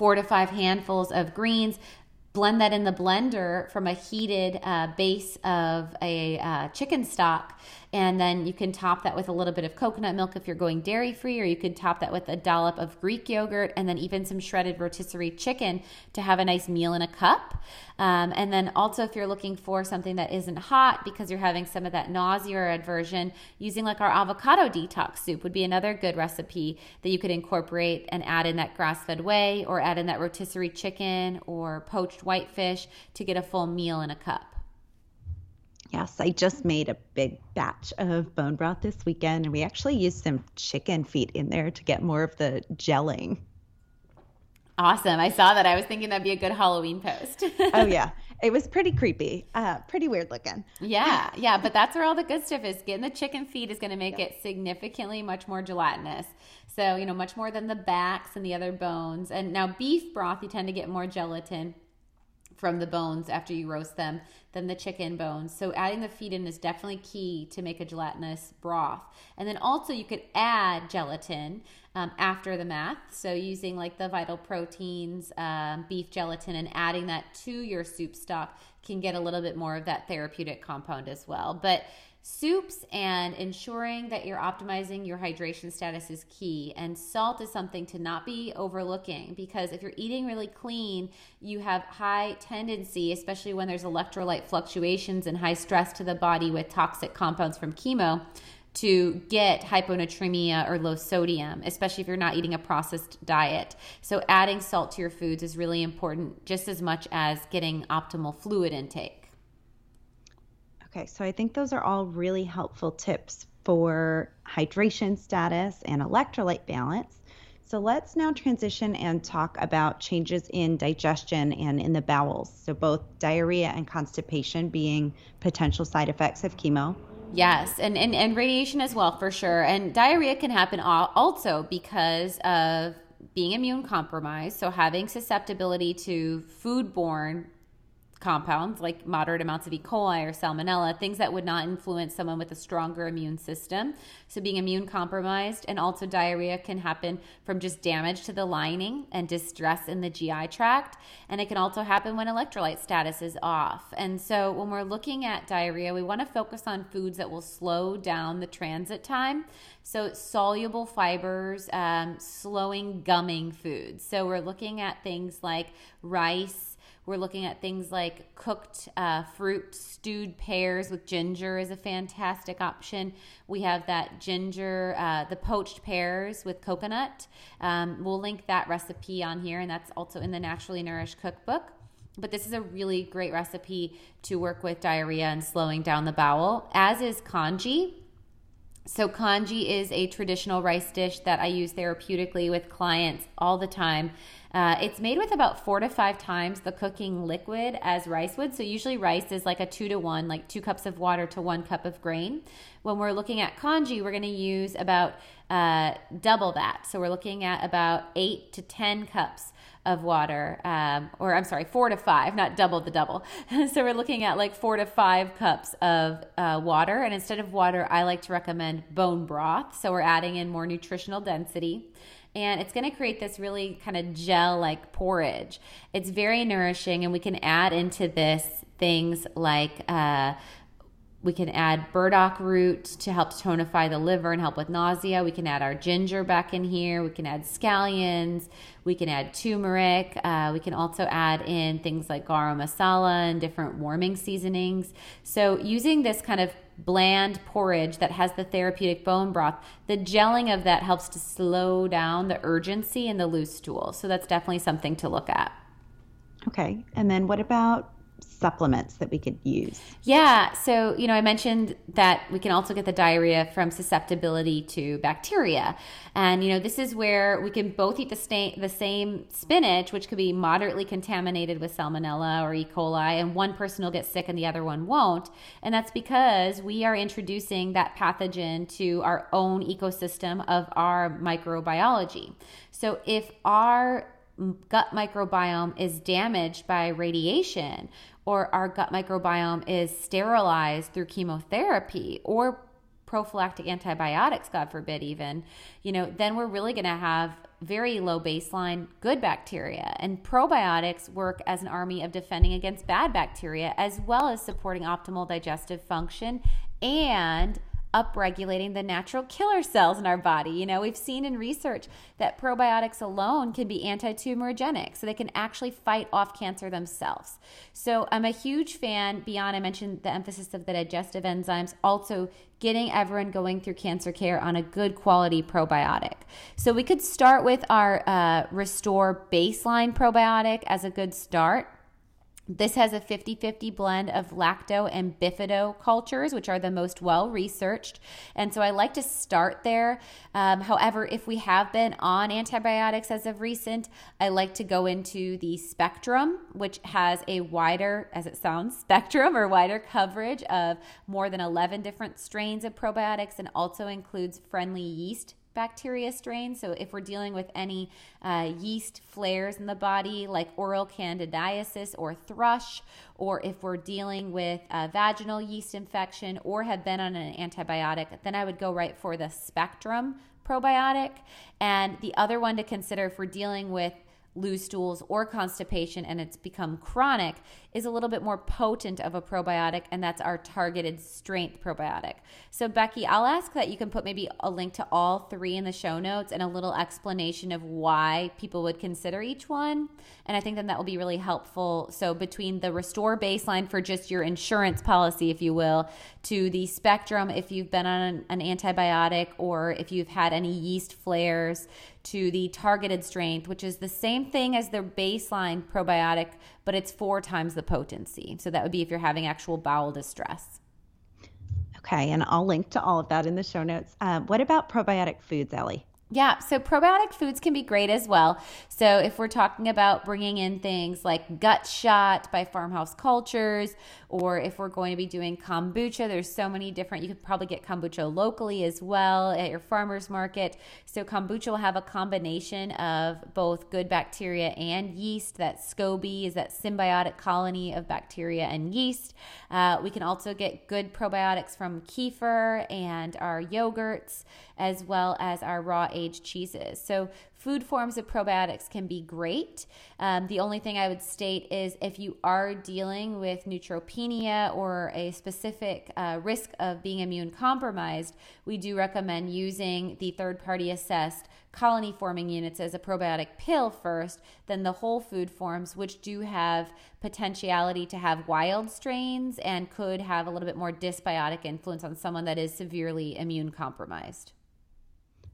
S3: four to five handfuls of greens, blend that in the blender from a heated uh, base of a uh, chicken stock and then you can top that with a little bit of coconut milk if you're going dairy free, or you could top that with a dollop of Greek yogurt and then even some shredded rotisserie chicken to have a nice meal in a cup. Um, and then also, if you're looking for something that isn't hot because you're having some of that nausea or aversion, using like our avocado detox soup would be another good recipe that you could incorporate and add in that grass fed whey or add in that rotisserie chicken or poached whitefish to get a full meal in a cup.
S2: Yes, I just made a big batch of bone broth this weekend, and we actually used some chicken feet in there to get more of the gelling.
S3: Awesome. I saw that. I was thinking that'd be a good Halloween post.
S2: oh, yeah. It was pretty creepy, uh, pretty weird looking.
S3: Yeah, yeah. But that's where all the good stuff is. Getting the chicken feet is going to make yeah. it significantly much more gelatinous. So, you know, much more than the backs and the other bones. And now, beef broth, you tend to get more gelatin from the bones after you roast them than the chicken bones. So adding the feet in is definitely key to make a gelatinous broth. And then also you could add gelatin um, after the math. So using like the vital proteins, um, beef gelatin, and adding that to your soup stock can get a little bit more of that therapeutic compound as well. But Soups and ensuring that you're optimizing your hydration status is key. And salt is something to not be overlooking because if you're eating really clean, you have high tendency, especially when there's electrolyte fluctuations and high stress to the body with toxic compounds from chemo, to get hyponatremia or low sodium, especially if you're not eating a processed diet. So, adding salt to your foods is really important just as much as getting optimal fluid intake.
S2: Okay, so I think those are all really helpful tips for hydration status and electrolyte balance. So let's now transition and talk about changes in digestion and in the bowels. So, both diarrhea and constipation being potential side effects of chemo.
S3: Yes, and, and, and radiation as well, for sure. And diarrhea can happen also because of being immune compromised. So, having susceptibility to foodborne compounds like moderate amounts of E. coli or salmonella, things that would not influence someone with a stronger immune system. So, being immune compromised and also diarrhea can happen from just damage to the lining and distress in the GI tract. And it can also happen when electrolyte status is off. And so, when we're looking at diarrhea, we want to focus on foods that will slow down the transit time. So, soluble fibers, um, slowing gumming foods. So, we're looking at things like rice we're looking at things like cooked uh, fruit, stewed pears with ginger is a fantastic option. We have that ginger, uh, the poached pears with coconut. Um, we'll link that recipe on here, and that's also in the Naturally Nourished cookbook. But this is a really great recipe to work with diarrhea and slowing down the bowel, as is congee. So, congee is a traditional rice dish that I use therapeutically with clients all the time. Uh, it's made with about four to five times the cooking liquid as rice would. So usually rice is like a two to one, like two cups of water to one cup of grain. When we're looking at congee, we're going to use about uh, double that. So we're looking at about eight to 10 cups of water, um, or I'm sorry, four to five, not double the double. so we're looking at like four to five cups of uh, water. And instead of water, I like to recommend bone broth. So we're adding in more nutritional density and it's going to create this really kind of gel like porridge. It's very nourishing, and we can add into this things like uh, we can add burdock root to help tonify the liver and help with nausea. We can add our ginger back in here. We can add scallions. We can add turmeric. Uh, we can also add in things like garam masala and different warming seasonings. So, using this kind of bland porridge that has the therapeutic bone broth, the gelling of that helps to slow down the urgency in the loose stool. So, that's definitely something to look at.
S2: Okay. And then what about supplements that we could use?
S3: Yeah. So, you know, I mentioned that we can also get the diarrhea from susceptibility to bacteria. And, you know, this is where we can both eat the, sta- the same spinach, which could be moderately contaminated with salmonella or E. coli, and one person will get sick and the other one won't. And that's because we are introducing that pathogen to our own ecosystem of our microbiology. So, if our gut microbiome is damaged by radiation or our gut microbiome is sterilized through chemotherapy or prophylactic antibiotics, God forbid, even, you know, then we're really going to have very low baseline good bacteria. And probiotics work as an army of defending against bad bacteria, as well as supporting optimal digestive function and upregulating the natural killer cells in our body. You know, we've seen in research that probiotics alone can be anti tumorigenic, so they can actually fight off cancer themselves. So I'm a huge fan, beyond I mentioned the emphasis of the digestive enzymes, also getting everyone going through cancer care on a good quality probiotic. So we could start with our uh, Restore baseline probiotic as a good start. This has a 50 50 blend of lacto and bifido cultures, which are the most well researched. And so I like to start there. Um, however, if we have been on antibiotics as of recent, I like to go into the spectrum, which has a wider, as it sounds, spectrum or wider coverage of more than 11 different strains of probiotics and also includes friendly yeast bacteria strains. So, if we're dealing with any uh, yeast flares in the body, like oral candidiasis or thrush, or if we're dealing with a vaginal yeast infection or have been on an antibiotic, then I would go right for the spectrum probiotic. And the other one to consider if we're dealing with loose stools or constipation and it's become chronic is a little bit more potent of a probiotic and that's our targeted strength probiotic. So Becky, I'll ask that you can put maybe a link to all three in the show notes and a little explanation of why people would consider each one and I think then that will be really helpful. So between the restore baseline for just your insurance policy if you will to the spectrum if you've been on an, an antibiotic or if you've had any yeast flares to the targeted strength, which is the same thing as the baseline probiotic, but it's four times the potency. So that would be if you're having actual bowel distress.
S2: Okay, and I'll link to all of that in the show notes. Uh, what about probiotic foods, Ali?
S3: Yeah, so probiotic foods can be great as well. So if we're talking about bringing in things like Gut Shot by Farmhouse Cultures, or if we're going to be doing kombucha, there's so many different. You could probably get kombucha locally as well at your farmers market. So kombucha will have a combination of both good bacteria and yeast. That SCOBY is that symbiotic colony of bacteria and yeast. Uh, we can also get good probiotics from kefir and our yogurts, as well as our raw aged cheeses. So food forms of probiotics can be great. Um, the only thing I would state is if you are dealing with neutropenia or a specific uh, risk of being immune compromised, we do recommend using the third party assessed colony forming units as a probiotic pill first, then the whole food forms, which do have potentiality to have wild strains and could have a little bit more dysbiotic influence on someone that is severely immune compromised.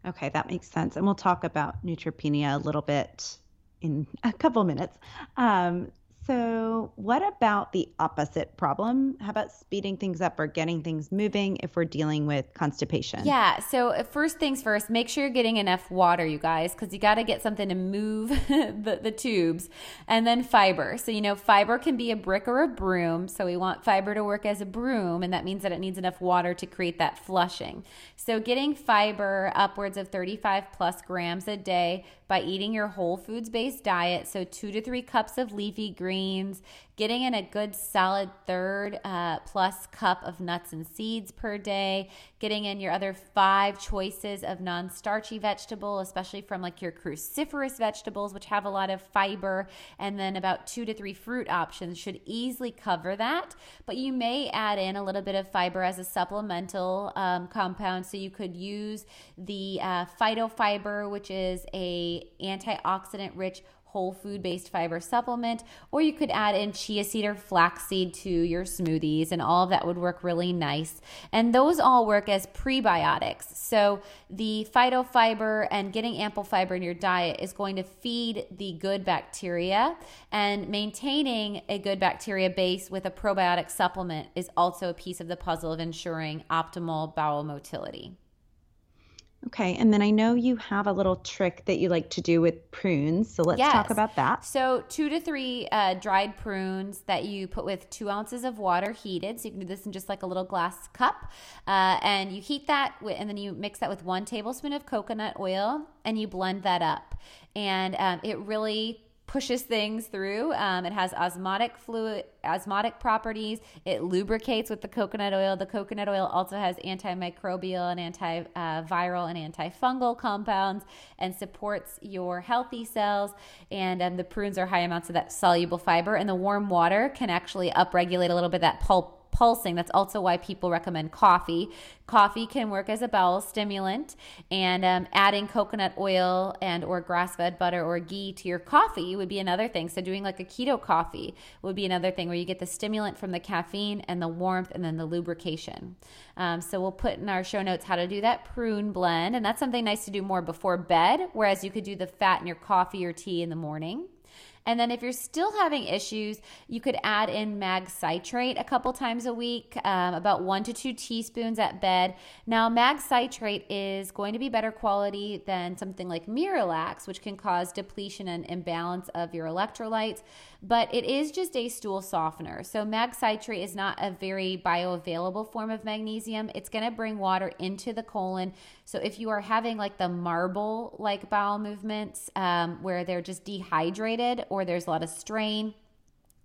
S2: Okay, that makes sense. And we'll talk about neutropenia a little bit in a couple minutes. Um, so, what about the opposite problem? How about speeding things up or getting things moving if we're dealing with constipation?
S3: Yeah. So, uh, first things first, make sure you're getting enough water, you guys, because you got to get something to move the, the tubes. And then fiber. So, you know, fiber can be a brick or a broom. So, we want fiber to work as a broom, and that means that it needs enough water to create that flushing. So, getting fiber upwards of 35 plus grams a day by eating your whole foods based diet. So, two to three cups of leafy green grains, getting in a good solid third uh, plus cup of nuts and seeds per day, getting in your other five choices of non starchy vegetable, especially from like your cruciferous vegetables, which have a lot of fiber, and then about two to three fruit options should easily cover that. But you may add in a little bit of fiber as a supplemental um, compound. So you could use the uh, phytofiber, which is a antioxidant rich whole food based fiber supplement, or you could add in chia seed or flaxseed to your smoothies, and all of that would work really nice. And those all work as prebiotics. So the phytofiber and getting ample fiber in your diet is going to feed the good bacteria, and maintaining a good bacteria base with a probiotic supplement is also a piece of the puzzle of ensuring optimal bowel motility.
S2: Okay, and then I know you have a little trick that you like to do with prunes, so let's yes. talk about that.
S3: So, two to three uh, dried prunes that you put with two ounces of water heated. So, you can do this in just like a little glass cup. Uh, and you heat that, with, and then you mix that with one tablespoon of coconut oil and you blend that up. And um, it really pushes things through. Um, it has osmotic fluid, osmotic properties. It lubricates with the coconut oil. The coconut oil also has antimicrobial and antiviral and antifungal compounds and supports your healthy cells. And um, the prunes are high amounts of that soluble fiber. And the warm water can actually upregulate a little bit that pulp pulsing. That's also why people recommend coffee. Coffee can work as a bowel stimulant, and um, adding coconut oil and or grass-fed butter or ghee to your coffee would be another thing. So doing like a keto coffee would be another thing where you get the stimulant from the caffeine and the warmth, and then the lubrication. Um, so we'll put in our show notes how to do that prune blend, and that's something nice to do more before bed. Whereas you could do the fat in your coffee or tea in the morning. And then if you're still having issues, you could add in mag citrate a couple times a week, um, about one to two teaspoons at bed. Now, mag citrate is going to be better quality than something like Miralax, which can cause depletion and imbalance of your electrolytes, but it is just a stool softener. So, mag citrate is not a very bioavailable form of magnesium. It's going to bring water into the colon. So, if you are having like the marble like bowel movements um, where they're just dehydrated, or there's a lot of strain,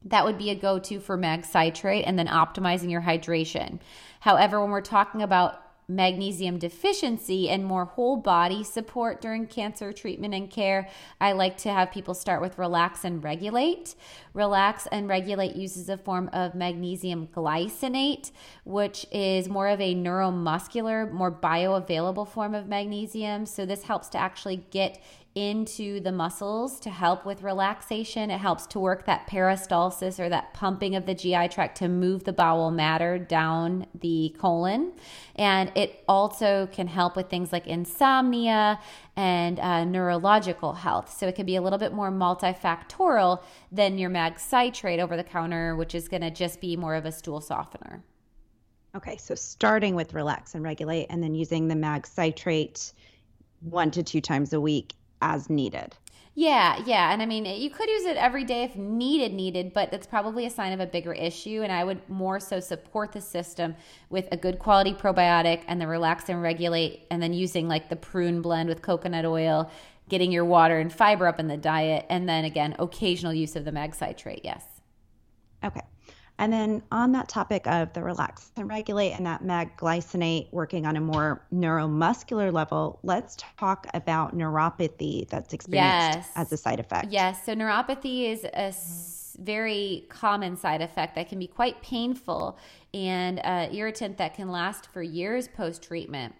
S3: that would be a go to for mag citrate and then optimizing your hydration. However, when we're talking about magnesium deficiency and more whole body support during cancer treatment and care, I like to have people start with Relax and Regulate. Relax and Regulate uses a form of magnesium glycinate, which is more of a neuromuscular, more bioavailable form of magnesium. So, this helps to actually get into the muscles to help with relaxation. It helps to work that peristalsis or that pumping of the GI tract to move the bowel matter down the colon. And it also can help with things like insomnia and uh, neurological health. So it can be a little bit more multifactorial than your mag citrate over the counter, which is going to just be more of a stool softener.
S2: Okay, so starting with relax and regulate and then using the mag citrate one to two times a week as needed.
S3: Yeah, yeah. And I mean, you could use it every day if needed, needed, but that's probably a sign of a bigger issue. And I would more so support the system with a good quality probiotic and the relax and regulate, and then using like the prune blend with coconut oil, getting your water and fiber up in the diet, and then again, occasional use of the mag citrate. Yes.
S2: Okay. And then on that topic of the relax and regulate and that mag glycinate working on a more neuromuscular level, let's talk about neuropathy that's experienced yes. as a side effect.
S3: Yes. So neuropathy is a very common side effect that can be quite painful and uh, irritant that can last for years post treatment.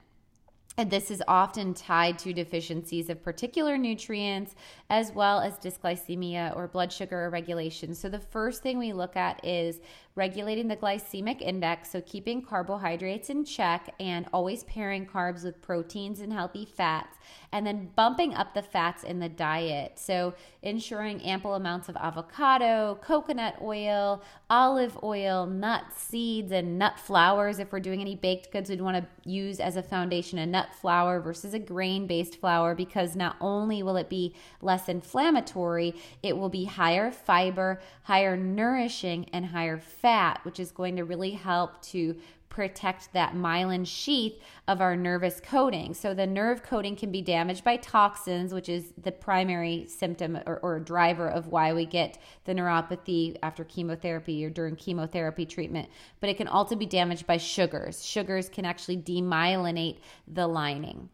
S3: And this is often tied to deficiencies of particular nutrients as well as dysglycemia or blood sugar regulation. So, the first thing we look at is regulating the glycemic index, so keeping carbohydrates in check and always pairing carbs with proteins and healthy fats, and then bumping up the fats in the diet. So, ensuring ample amounts of avocado, coconut oil, olive oil, nuts, seeds, and nut flours. If we're doing any baked goods, we'd want to use as a foundation a nut flour versus a grain based flour because not only will it be less inflammatory, it will be higher fiber, higher nourishing, and higher fat, which is going to really help to protect that myelin sheath of our nervous coating. So the nerve coating can be damaged by toxins, which is the primary symptom or, or driver of why we get the neuropathy after chemotherapy or during chemotherapy treatment. But it can also be damaged by sugars. Sugars can actually demyelinate the lining.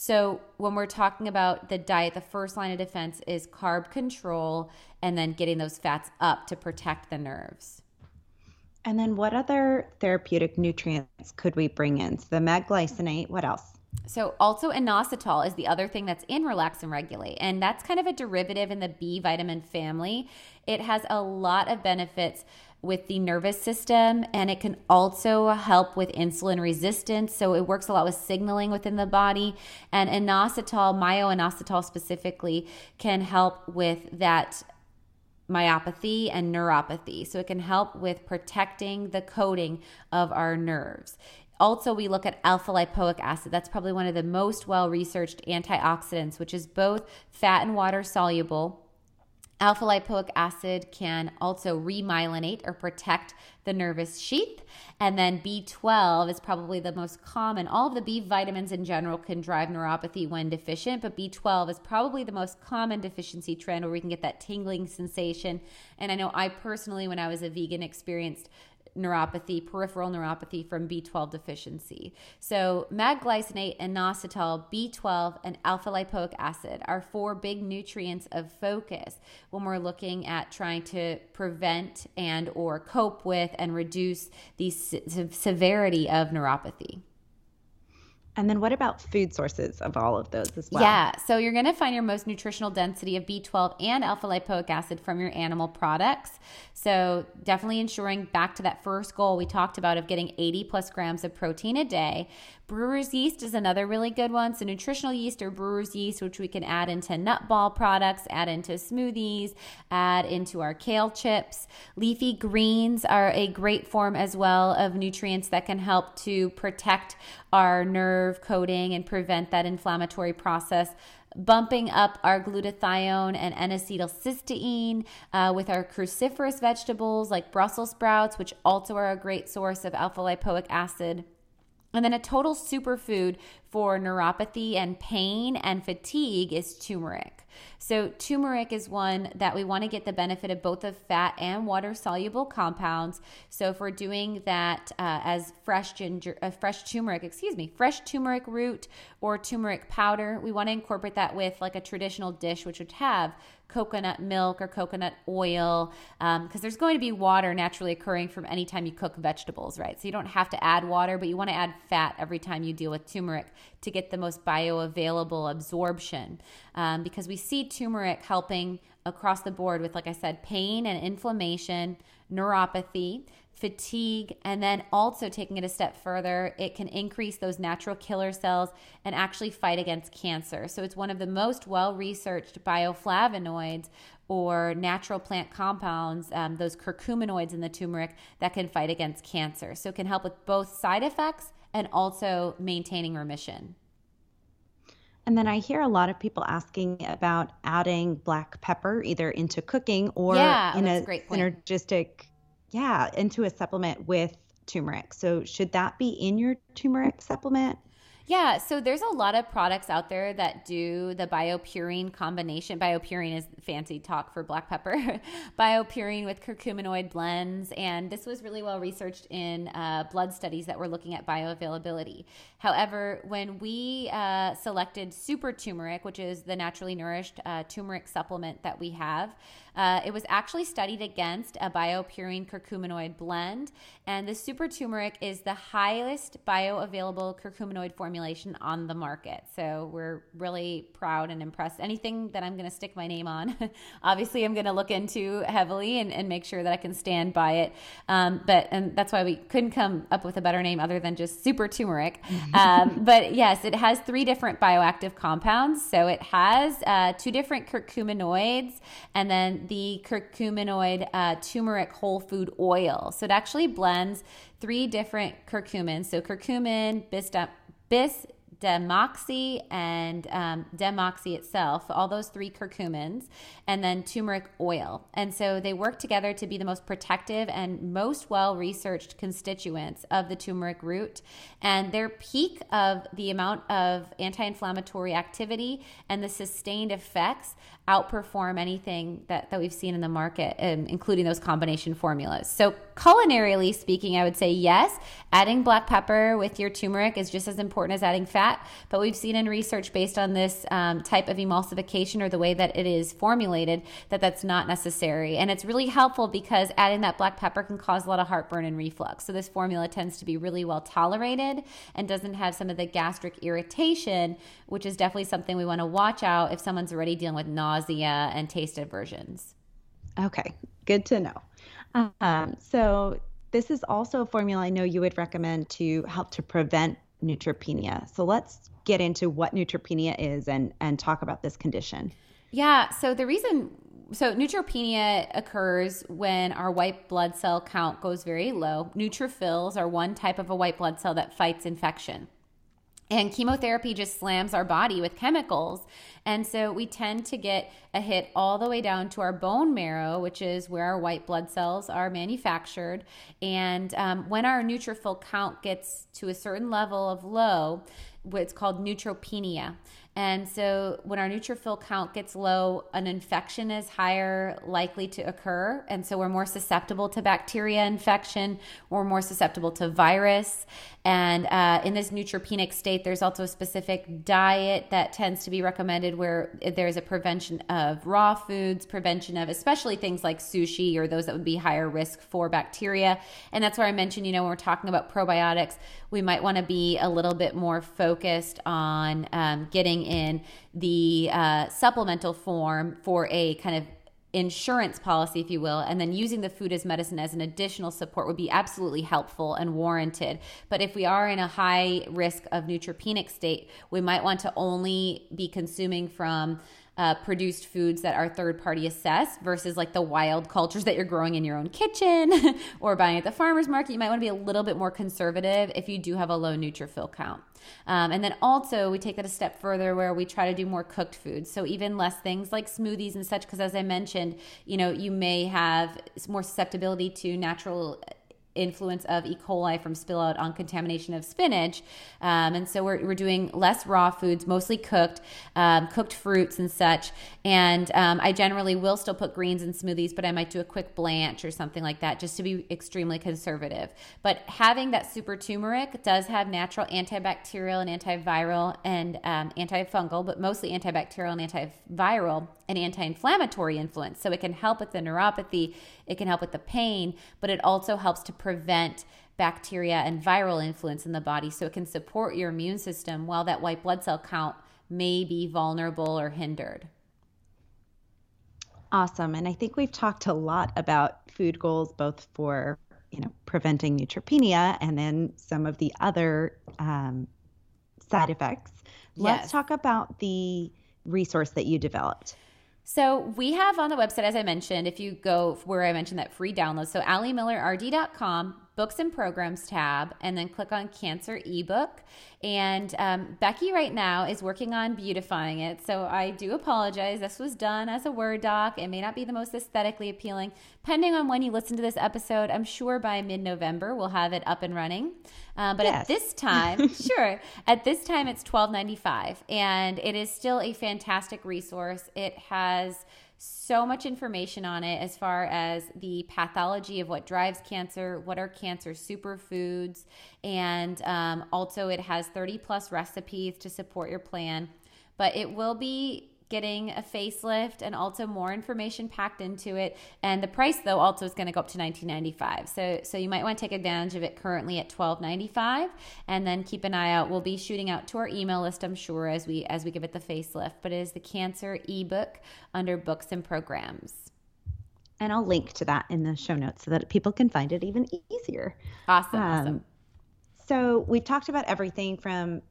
S3: So, when we're talking about the diet, the first line of defense is carb control and then getting those fats up to protect the nerves.
S2: And then, what other therapeutic nutrients could we bring in? So, the mag glycinate, what else?
S3: So, also inositol is the other thing that's in Relax and Regulate. And that's kind of a derivative in the B vitamin family. It has a lot of benefits with the nervous system and it can also help with insulin resistance. So it works a lot with signaling within the body. And inositol, myo-inositol specifically, can help with that myopathy and neuropathy. So it can help with protecting the coating of our nerves. Also, we look at alpha lipoic acid. That's probably one of the most well researched antioxidants, which is both fat and water soluble Alpha lipoic acid can also remyelinate or protect the nervous sheath. And then B12 is probably the most common. All of the B vitamins in general can drive neuropathy when deficient, but B12 is probably the most common deficiency trend where we can get that tingling sensation. And I know I personally, when I was a vegan, experienced neuropathy, peripheral neuropathy from B12 deficiency. So, magglycinate, inositol, B12, and alpha lipoic acid are four big nutrients of focus when we're looking at trying to prevent and or cope with and reduce the severity of neuropathy.
S2: And then what about food sources of all of those as well?
S3: Yeah, so you're going to find your most nutritional density of B12 and alpha lipoic acid from your animal products. So definitely ensuring back to that first goal we talked about of getting 80 plus grams of protein a day. Brewer's yeast is another really good one. So, nutritional yeast or brewer's yeast, which we can add into nut ball products, add into smoothies, add into our kale chips. Leafy greens are a great form as well of nutrients that can help to protect our nerve coating and prevent that inflammatory process bumping up our glutathione and N-acetylcysteine uh, with our cruciferous vegetables like Brussels sprouts, which also are a great source of alpha lipoic acid. And then a total superfood for neuropathy and pain and fatigue is turmeric. So, turmeric is one that we want to get the benefit of both of fat and water soluble compounds. So, if we're doing that uh, as fresh ginger, uh, fresh turmeric, excuse me, fresh turmeric root or turmeric powder, we want to incorporate that with like a traditional dish, which would have coconut milk or coconut oil because um, there's going to be water naturally occurring from any time you cook vegetables, right? So you don't have to add water, but you want to add fat every time you deal with turmeric to get the most bioavailable absorption um, because we see turmeric helping across the board with, like I said, pain and inflammation, neuropathy fatigue, and then also taking it a step further, it can increase those natural killer cells and actually fight against cancer. So it's one of the most well researched bioflavonoids or natural plant compounds, um, those curcuminoids in the turmeric that can fight against cancer. So it can help with both side effects and also maintaining remission.
S2: And then I hear a lot of people asking about adding black pepper either into cooking or
S3: yeah,
S2: in
S3: a,
S2: a synergistic yeah, into a supplement with turmeric. So should that be in your turmeric supplement?
S3: Yeah, so there's a lot of products out there that do the BioPerine combination. BioPerine is fancy talk for black pepper. BioPerine with curcuminoid blends, and this was really well researched in uh, blood studies that were looking at bioavailability. However, when we uh, selected super turmeric, which is the naturally nourished uh, turmeric supplement that we have, uh, it was actually studied against a BioPerine curcuminoid blend, and the super turmeric is the highest bioavailable curcuminoid formulation on the market. So we're really proud and impressed. Anything that I'm going to stick my name on, obviously, I'm going to look into heavily and, and, make sure that I can stand by it. Um, but and that's why we couldn't come up with a better name other than just super turmeric. um, but yes, it has three different bioactive compounds. So it has uh, two different curcuminoids, and then the curcuminoid uh, turmeric whole food oil. So it actually blends three different curcumins. So curcumin, bis, bis demoxy and um, demoxy itself, all those three curcumins, and then turmeric oil. And so they work together to be the most protective and most well researched constituents of the turmeric root. And their peak of the amount of anti inflammatory activity and the sustained effects outperform anything that, that we've seen in the market, um, including those combination formulas. So, culinarily speaking, I would say yes, adding black pepper with your turmeric is just as important as adding fat. But we've seen in research based on this um, type of emulsification or the way that it is formulated that that's not necessary. And it's really helpful because adding that black pepper can cause a lot of heartburn and reflux. So, this formula tends to be really well tolerated and doesn't have some of the gastric irritation, which is definitely something we want to watch out if someone's already dealing with nausea and taste aversions.
S2: Okay, good to know. Um, so, this is also a formula I know you would recommend to help to prevent neutropenia. So, let's get into what neutropenia is and, and talk about this condition.
S3: Yeah, so the reason so neutropenia occurs when our white blood cell count goes very low. Neutrophils are one type of a white blood cell that fights infection. And chemotherapy just slams our body with chemicals. And so we tend to get a hit all the way down to our bone marrow, which is where our white blood cells are manufactured. And um, when our neutrophil count gets to a certain level of low, what's called neutropenia. And so when our neutrophil count gets low, an infection is higher likely to occur. And so we're more susceptible to bacteria infection, we're more susceptible to virus. And uh, in this neutropenic state, there's also a specific diet that tends to be recommended where there's a prevention of raw foods, prevention of especially things like sushi or those that would be higher risk for bacteria. And that's where I mentioned, you know, when we're talking about probiotics, we might want to be a little bit more focused on um, getting in the uh, supplemental form for a kind of insurance policy, if you will, and then using the food as medicine as an additional support would be absolutely helpful and warranted. But if we are in a high risk of neutropenic state, we might want to only be consuming from uh, produced foods that are third party assessed versus like the wild cultures that you're growing in your own kitchen or buying at the farmer's market. You might want to be a little bit more conservative if you do have a low neutrophil count. Um, and then also, we take that a step further where we try to do more cooked foods. So, even less things like smoothies and such, because as I mentioned, you know, you may have more susceptibility to natural influence of E. coli from spill out on contamination of spinach. Um, and so we're, we're doing less raw foods, mostly cooked, um, cooked fruits and such. And um, I generally will still put greens in smoothies, but I might do a quick blanch or something like that just to be extremely conservative. But having that super turmeric does have natural antibacterial and antiviral and um, antifungal, but mostly antibacterial and antiviral and anti inflammatory influence. So it can help with the neuropathy, it can help with the pain, but it also helps to prevent bacteria and viral influence in the body. So it can support your immune system while that white blood cell count may be vulnerable or hindered.
S2: Awesome. And I think we've talked a lot about food goals, both for you know preventing neutropenia and then some of the other um, side effects. Let's talk about the resource that you developed.
S3: So we have on the website, as I mentioned, if you go where I mentioned that free download, so AliMillerRD.com, books and programs tab, and then click on cancer ebook. And um, Becky right now is working on beautifying it. So I do apologize. This was done as a Word doc. It may not be the most aesthetically appealing. Depending on when you listen to this episode, I'm sure by mid November we'll have it up and running. Uh, but yes. at this time, sure, at this time it's $12.95. And it is still a fantastic resource. It has so much information on it as far as the pathology of what drives cancer, what are cancer superfoods, and um, also it has 30 plus recipes to support your plan. But it will be getting a facelift and also more information packed into it. And the price though also is going to go up to 19.95. So so you might want to take advantage of it currently at 12.95 and then keep an eye out. We'll be shooting out to our email list I'm sure as we as we give it the facelift, but it is the cancer ebook under books and programs.
S2: And I'll link to that in the show notes so that people can find it even easier.
S3: Awesome. Um, awesome.
S2: So we've talked about everything from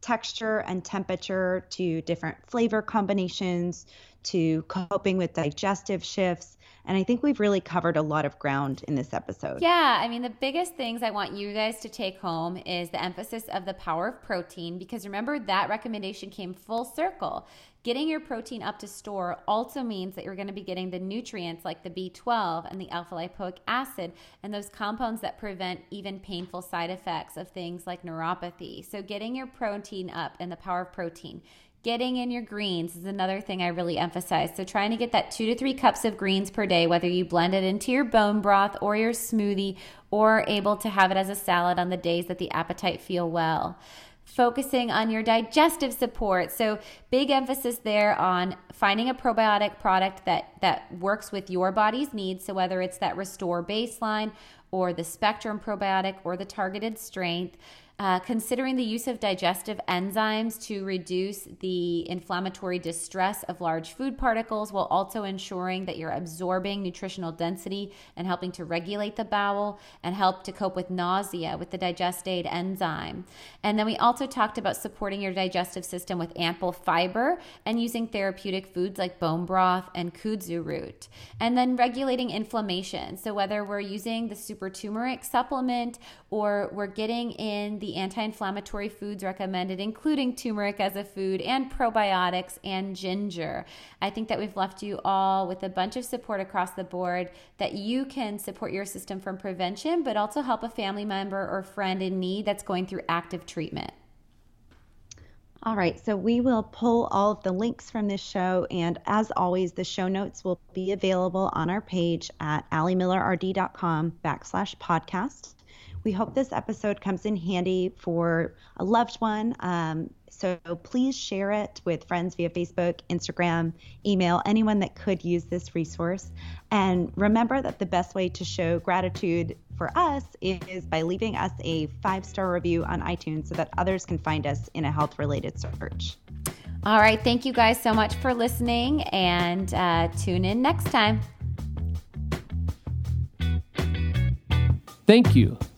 S2: texture and temperature to different flavor combinations to coping with digestive shifts And I think we've really covered a lot of ground in this episode.
S3: Yeah. I mean, the biggest things I want you guys to take home is the emphasis of the power of protein, because remember that recommendation came full circle. Getting your protein up to store also means that you're going to be getting the nutrients like the B12 and the alpha lipoic acid and those compounds that prevent even painful side effects of things like neuropathy. So, getting your protein up and the power of protein. Getting in your greens is another thing I really emphasize. So, trying to get that two to three cups of greens per day, whether you blend it into your bone broth or your smoothie, or able to have it as a salad on the days that the appetite feel well focusing on your digestive support. So big emphasis there on finding a probiotic product that that works with your body's needs. So whether it's that restore baseline or the spectrum probiotic or the targeted strength, uh, considering the use of digestive enzymes to reduce the inflammatory distress of large food particles while also ensuring that you're absorbing nutritional density and helping to regulate the bowel and help to cope with nausea with the digestaid enzyme. And then we also talked about supporting your digestive system with ample fiber and using therapeutic foods like bone broth and kudzu root. And then regulating inflammation. So whether we're using the super turmeric supplement or we're getting in the the anti inflammatory foods recommended, including turmeric as a food and probiotics and ginger. I think that we've left you all with a bunch of support across the board that you can support your system from prevention, but also help a family member or friend in need that's going through active treatment.
S2: All right, so we will pull all of the links from this show, and as always, the show notes will be available on our page at alimillerrd.com backslash podcast. We hope this episode comes in handy for a loved one. Um, so please share it with friends via Facebook, Instagram, email, anyone that could use this resource. And remember that the best way to show gratitude for us is by leaving us a five star review on iTunes so that others can find us in a health related search.
S3: All right. Thank you guys so much for listening and uh, tune in next time.
S1: Thank you